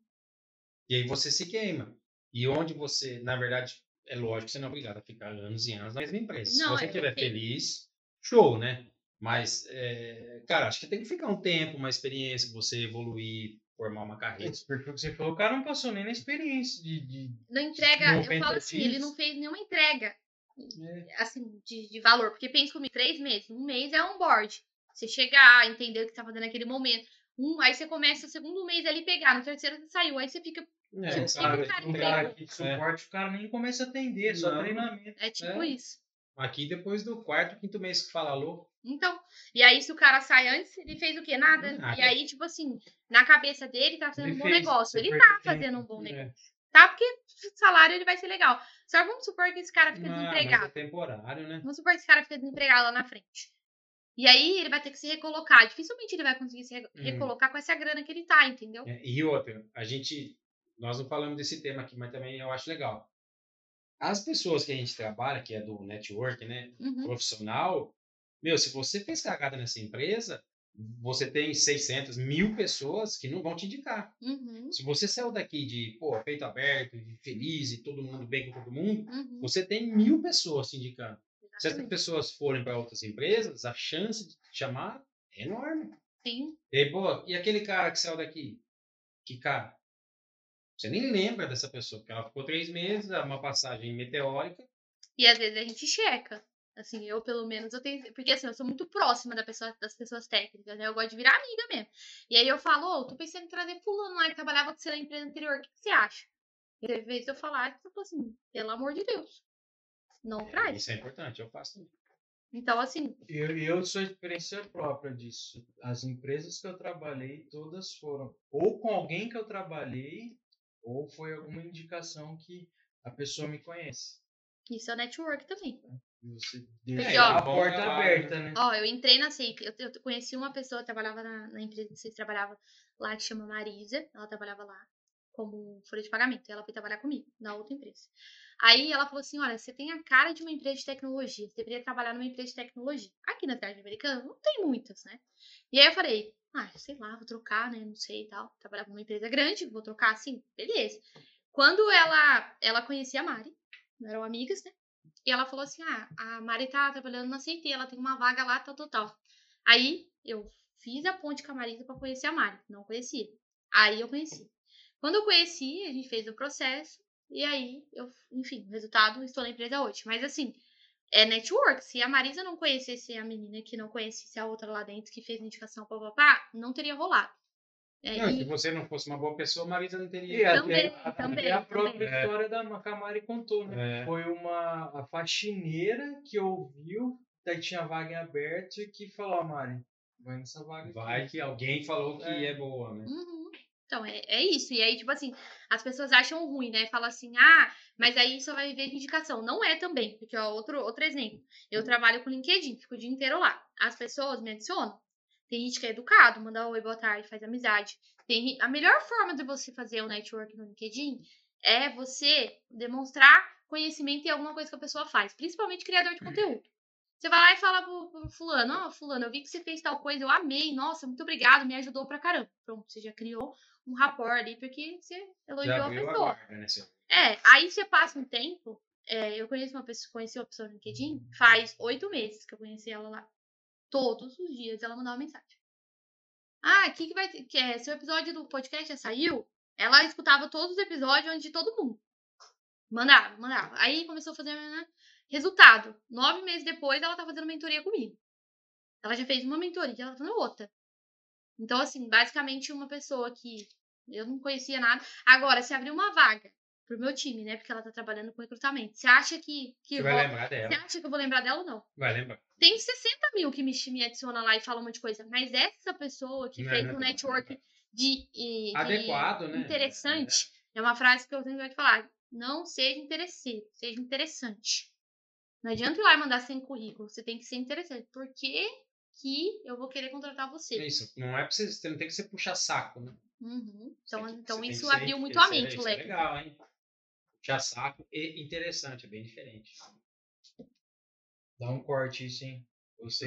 E aí você se queima. E onde você, na verdade, é lógico que você não é obrigado a ficar anos e anos na mesma empresa. Não, Se você é, estiver ok. feliz, show, né? Mas, é, cara, acho que tem que ficar um tempo, uma experiência, você evoluir, formar uma carreira. Esse perfil que você falou, o cara não passou nem na experiência de. de Não entrega, eu 90 falo assim, ele não fez nenhuma entrega, É. assim, de, de valor. Porque pensa comigo, três meses, um mês é on-board. Você chegar, entender o que tá fazendo naquele momento. Um, aí você começa o segundo mês ali pegar, no terceiro você saiu, aí você fica. É, Tipo, cara, sempre cara um cara aqui de suporte, o cara nem começa a atender, é só Não. treinamento. É tipo É. isso. aqui depois do quarto, quinto mês que fala alô, Então, e aí se o cara sai antes, ele fez o quê? Nada. Nada. E aí, tipo assim, na cabeça dele tá fazendo Ele um bom fez, negócio. Ele tá fazendo um bom negócio. É. Tá? Porque o salário ele vai ser legal. Só vamos supor que esse cara fica Ah, mas desempregado. é temporário, né? Vamos supor que esse cara fica desempregado lá na frente. E aí ele vai ter que se recolocar. Dificilmente ele vai conseguir se re- Hum. recolocar com essa grana que ele tá, entendeu? É, e outra, a gente, nós não falamos desse tema aqui, mas também eu acho legal. As pessoas que a gente trabalha, que é do network, né, Uhum. profissional, meu, se você fez cagada nessa empresa, você tem 600, mil pessoas que não vão te indicar. Uhum. Se você saiu daqui de, pô, peito aberto, de feliz e todo mundo bem com todo mundo, Uhum. você tem mil pessoas te indicando. Se Exatamente. pessoas forem para outras empresas, a chance de te chamar é enorme. Sim. E aí, pô, e aquele cara que saiu daqui? Que cara? Você nem lembra dessa pessoa, porque ela ficou três meses, é uma passagem meteórica. E às vezes a gente checa. Assim, eu pelo menos eu tenho. Porque assim, eu sou muito próxima da pessoa, das pessoas técnicas, né? Eu gosto de virar amiga mesmo. E aí eu falo, ô, tô pensando em trazer fulano lá que trabalhava com você na empresa anterior. O que, que você acha? E às vezes eu falar, eu falo assim, pelo amor de Deus. Não traz. Isso é importante, eu faço também. Então, assim, Eu, eu sou experiência própria disso. As empresas que eu trabalhei, todas foram ou com alguém que eu trabalhei, ou foi alguma indicação que a pessoa me conhece. isso é network também. E você Porque, deixa ó, a porta aberta, né? Ó, eu entrei na SAP, eu, eu conheci uma pessoa, eu trabalhava na, na empresa que vocês trabalhavam lá, que chama Marisa, ela trabalhava lá como folha de pagamento, ela foi trabalhar comigo, na outra empresa. Aí ela falou assim, olha, você tem a cara de uma empresa de tecnologia, você deveria trabalhar numa empresa de tecnologia. Aqui na cidade americana não tem muitas, né? E aí eu falei, ah, sei lá, vou trocar, né, não sei e tal, trabalhava numa empresa grande, vou trocar assim, beleza. Quando ela, ela conhecia a Mari, eram amigas, né? E ela falou assim: Ah, a Mari tá trabalhando na CT, ela tem uma vaga lá, tal, tal, tal. Aí eu fiz a ponte com a Marisa pra conhecer a Mari. Não conhecia. Aí eu conheci. Quando eu conheci, a gente fez o processo. E aí, eu, enfim, resultado, estou na empresa hoje. Mas assim, é network. Se a Marisa não conhecesse a menina que não conhecesse a outra lá dentro, que fez indicação, papapá, não teria rolado. É, Não, e- se você não fosse uma boa pessoa, a Marisa não teria. E a, Também, a, a, também, a própria também. história da que a Mari contou, né? É. Foi uma a faxineira que ouviu, daí tinha vaga em aberto e que falou, ó, Mari, vai nessa vaga. aqui." Vai que alguém falou que É. é, boa, né? Uhum. Então, é, é isso. E aí, tipo assim, as pessoas acham ruim, né? Fala assim, ah, mas aí só vai viver de indicação. Não é também. Porque, ó, outro, outro exemplo. Eu trabalho com LinkedIn, fico o dia inteiro lá. As pessoas me adicionam. Tem gente que é educado, manda oi, boa tarde, faz amizade. Tem, a melhor forma de você fazer o network no LinkedIn é você demonstrar conhecimento em alguma coisa que a pessoa faz, principalmente criador de conteúdo. Você vai lá e fala pro, pro fulano, ó, fulano, eu vi que você fez tal coisa, eu amei, nossa, muito obrigado, me ajudou pra caramba. Pronto, você já criou um rapport ali, porque você elogiou a pessoa. guarda, né? É, aí você passa um tempo. é, eu conheço uma pessoa, conheci uma pessoa no LinkedIn faz oito meses que eu conheci ela lá. Todos os dias ela mandava mensagem. Ah, o que, que vai ter? Que é, seu episódio do podcast já saiu? Ela escutava todos os episódios antes de todo mundo. Mandava, mandava. Aí começou a fazer. Né? Resultado: nove meses depois, ela tá fazendo mentoria comigo. Ela já fez uma mentoria, ela tá fazendo outra. Então, assim, basicamente uma pessoa que eu não conhecia nada. Agora, se abrir uma vaga pro meu time, né? Porque ela tá trabalhando com recrutamento. Você acha que. que Você vai lembrar dela. Você acha que eu vou lembrar dela ou não? Vai lembrar. Tem 60 mil que me, me adiciona lá e fala um monte de coisa. Mas essa pessoa que Não, fez não, um não. network de, e- de Adequado, né? interessante, é uma frase que eu sempre gosto de falar. Não seja interesseiro, seja interessante. Não adianta ir lá e mandar sem currículo. Você tem que ser interessante. Por que, eu vou querer contratar É você? Isso, não é pra você, você não tem que ser puxar saco, né? Uhum. Você Então, que- então você isso ser- abriu muito a é- mente, isso é Leque. legal, hein? Puxar saco e interessante, é bem diferente. Dá um corte isso, hein?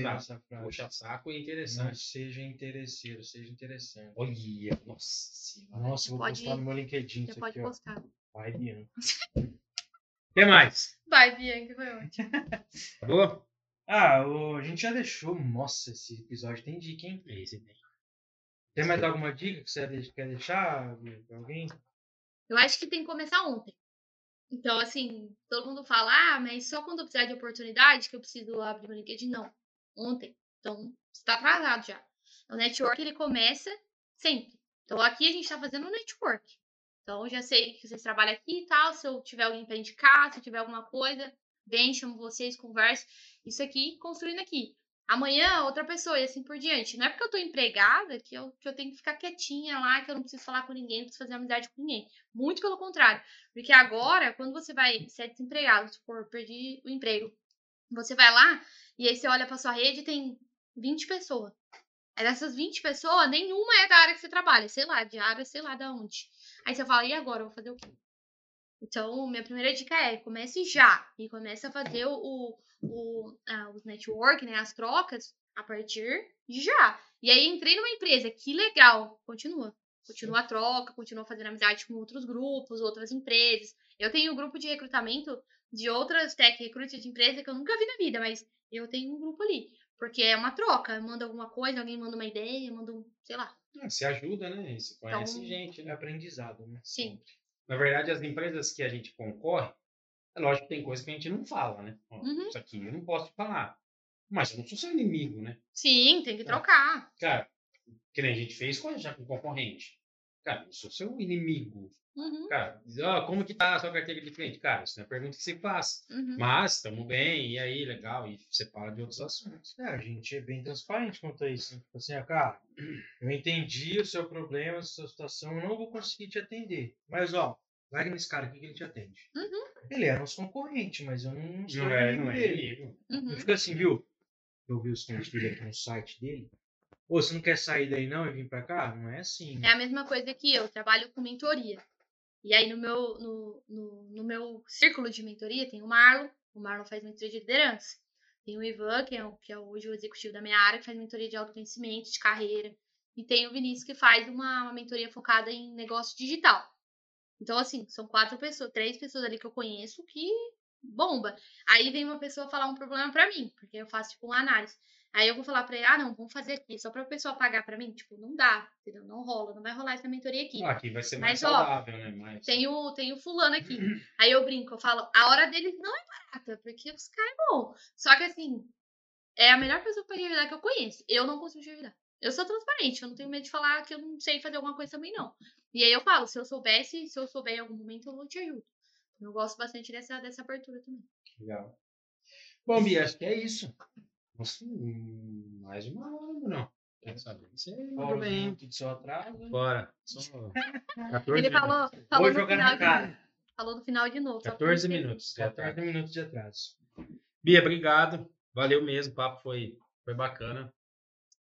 Dá. dessa frase. Puxar saco e Não interessante. seja interesseiro, seja interessante. Olha, nossa senhora. Nossa, eu vou Pode- postar no meu LinkedIn Você isso pode aqui, ó. postar. Vai, Bianca. O que mais? Vai, Bianca, foi ótimo. Acabou? Ah, o- a gente já deixou. Nossa, esse episódio tem dica, hein? Esse tem. Tem mais alguma dica que você de- quer deixar alguém? Eu acho que tem que começar ontem. Então, assim, todo mundo fala, ah, mas só quando eu precisar de oportunidade que eu preciso abrir meu LinkedIn. Não. Ontem. Então, você tá atrasado já. O network, ele começa sempre. Então, aqui a gente tá fazendo um network. Então, eu já sei que vocês trabalham aqui e tal. Se eu tiver alguém pra indicar, se eu tiver alguma coisa, vem, chamo vocês, converso. Isso aqui, construindo aqui. Amanhã, outra pessoa e assim por diante. Não é porque eu tô empregada que eu, que eu tenho que ficar quietinha lá, que eu não preciso falar com ninguém, não preciso fazer amizade com ninguém. Muito pelo contrário. Porque agora, quando você vai ser desempregado, se for perder o emprego, você vai lá e aí você olha pra sua rede e tem 20 pessoas. Aí dessas 20 pessoas, nenhuma é da área que você trabalha, sei lá, de área, sei lá da onde. Aí você fala, e agora? Eu vou fazer o quê? Então, minha primeira dica é, comece já. E comece a fazer o, o, os network, né, as trocas, a partir de já. E aí, entrei numa empresa, que legal. Continua. Continua a troca, continua fazendo amizade com outros grupos, outras empresas. Eu tenho um grupo de recrutamento de outras tech recruiters de empresa que eu nunca vi na vida, mas eu tenho um grupo ali. Porque é uma troca. Manda alguma coisa, alguém manda uma ideia, manda um, sei lá. Ah, Você ajuda, né? Você conhece Então, gente, É né? aprendizado, né? Sim. Na verdade, as empresas que a gente concorre, é lógico que tem coisa que a gente não fala, né? Ó, Uhum. Isso aqui eu não posso te falar. Mas eu não sou seu inimigo, né? Sim, tem que trocar. Cara, que nem a gente fez com, já com concorrente. Cara, eu não sou seu inimigo. Uhum, Cara, ó, como que tá a sua carteira de cliente? Cara, isso não é pergunta que se faz. uhum. Mas, estamos bem, e aí, legal, e separa de outros assuntos. É, a gente é bem transparente quanto a isso. né? Tipo assim, ah, cara, eu entendi o seu problema, a sua situação, eu não vou conseguir te atender. Mas, ó, vai nesse cara aqui que ele te atende. Uhum. Ele é nosso concorrente, mas eu não sou Não é, não é dele. Uhum. Eu fico assim, viu? Eu vi os clientes dele aqui no site dele. Ô, você não quer sair daí não e vir pra cá? Não é assim. É a mesma coisa que eu, trabalho com mentoria. E aí no meu, no, no, no meu círculo de mentoria tem o Marlon, o Marlon faz mentoria de liderança. Tem o Ivan, que é, o, que é hoje o executivo da minha área, que faz mentoria de autoconhecimento, de carreira. E tem o Vinícius, que faz uma, uma mentoria focada em negócio digital. Então, assim, são quatro pessoas, três pessoas ali que eu conheço que bomba. Aí vem uma pessoa falar um problema pra mim, porque eu faço, tipo, uma análise. Aí eu vou falar pra ele, ah, não, vamos fazer aqui, só pra pessoa pagar pra mim. Tipo, não dá, entendeu? Não rola, não vai rolar essa mentoria aqui. Ah, Aqui vai ser mais Mas, ó, saudável, né? Mais... Tem o, tem o fulano aqui. Aí eu brinco, eu falo, a hora deles não é barata, porque os caras é bom. Só que assim, é a melhor pessoa pra te ajudar que eu conheço. Eu não consigo te ajudar. Eu sou transparente, eu não tenho medo de falar que eu não sei fazer alguma coisa também, não. E aí eu falo, se eu soubesse, se eu souber em algum momento, eu vou te ajudo. Eu gosto bastante dessa, dessa abertura também. Legal. Bom, Bia, acho que é isso. Nossa, mais de uma hora, não. Quer saber? Você os bem. minutos do seu atraso. Bora. Só 14 Ele falou, minutos. falou Vou no jogar final na de. Falou no final de novo. só pra 14 você. minutos. de atraso. 14 minutos de atraso. Bia, obrigado. Valeu mesmo. O papo foi, foi bacana.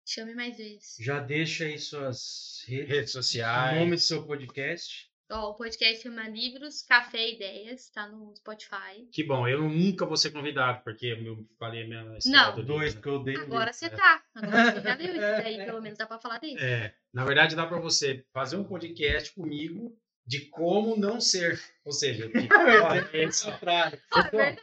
Chame mais vezes. Já deixa aí suas redes, Redes o sociais. nome do seu podcast. Ó, o podcast chama Livros, Café e Ideias, tá no Spotify. Que bom. Eu nunca vou ser convidado, porque eu falei a minha história Não. do Dois, livro, porque eu dei. Agora você tá. Agora você já leu isso daí, pelo menos dá pra falar dele. É, na verdade, dá para você fazer um podcast comigo de como não ser. Ou seja, de, É olha, é contrário. É.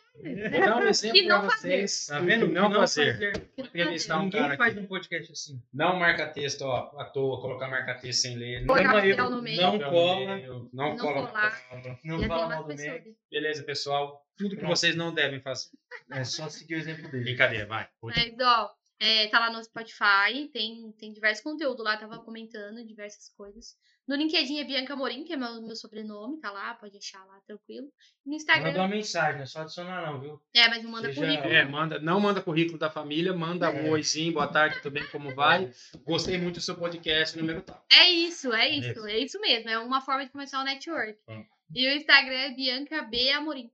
Vou dar um exemplo Que não para vocês. Tá do vendo? que Não fazer. Não Entrevistar fazer. um Ninguém cara faz aqui. um podcast assim. Não marca texto ó, à toa, colocar marca texto sem ler. Colocar Não, papel eu- no meio. não no cola. meio, Não, Não cola. colar. Não fala mal do. Mac. Beleza, pessoal. Tudo que Pronto. vocês não devem fazer. É só seguir o exemplo dele. Brincadeira, vai. Mas, ó, é, tá lá no Spotify, tem, tem diversos conteúdos lá, tava comentando diversas coisas. No LinkedIn é Bianca Morim, que é meu, meu sobrenome, tá lá, pode achar lá tranquilo. No Instagram. Manda uma mensagem, não é só adicionar não, viu? É, mas não manda Seja- currículo. É, manda, não manda currículo da família, manda É. um oizinho, boa tarde, tudo bem, como vai? Gostei muito do seu podcast, número tal. É isso, é isso, é isso mesmo. É uma forma de começar o network. Hum. E o Instagram é Bianca B Amorim.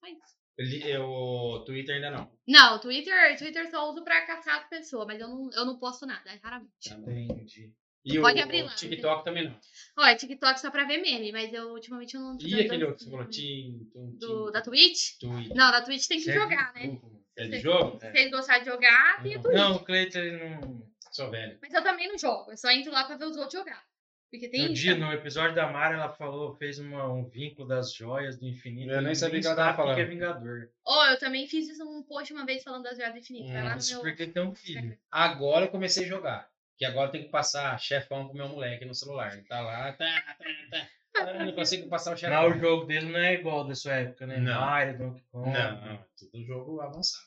Só isso. É, O Twitter ainda não. Não, o Twitter, Twitter só uso pra caçar as pessoas, mas eu não, eu não posto nada, é raramente. Entendi. E Pode o, abrir o lá, TikTok também não. Olha, TikTok só pra ver meme, mas eu ultimamente eu não tô E aquele outro que você falou? meme. Tim, Do, da Twitch? Twitch. Não, da Twitch tem que Segue jogar, né? É de jogo? Se vocês gostarem de jogar, tem a Não. Twitch. Não, o Cleiton ele não. Sou velho. Mas eu também não jogo, eu só entro lá pra ver os outros jogar. Porque tem No dia, no episódio da Mara, ela falou, fez uma- um vínculo das joias do infinito. Eu nem sabia que ela tava sabe o que é falando. Vingador. Oh, eu também fiz isso um post uma vez falando das joias do infinito. Vai lá no Isso meu. porque tem um filho. Agora eu comecei a jogar. Que agora eu tenho que passar chefão pro meu moleque no celular. Ele tá lá, tá, tá, tá. Eu não consigo passar o Não, chefão. o jogo dele não é igual da sua época, né? Não. Mario, Donkey Kong. Não, não, tudo jogo avançado.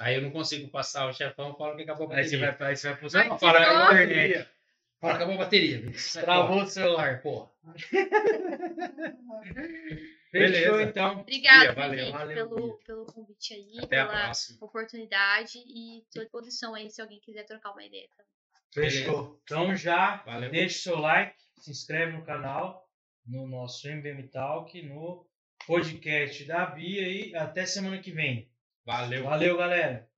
Aí eu não consigo passar o chefão, eu falo que acabou a Aí você vai, aí você vai pro que fala internet. Fala, acabou a bateria. Sai Travou o celular. Porra. Fechou Beleza. então. Obrigada, Bia, valeu, gente, valeu, pelo, Bia. pelo convite aí, Até pela oportunidade e tô à disposição aí se alguém quiser trocar uma ideia também. Fechou. Então já Valeu. deixa o seu like, se inscreve no canal, no nosso MBM Talk, no podcast da Bia e até semana que vem. Valeu. Valeu, galera.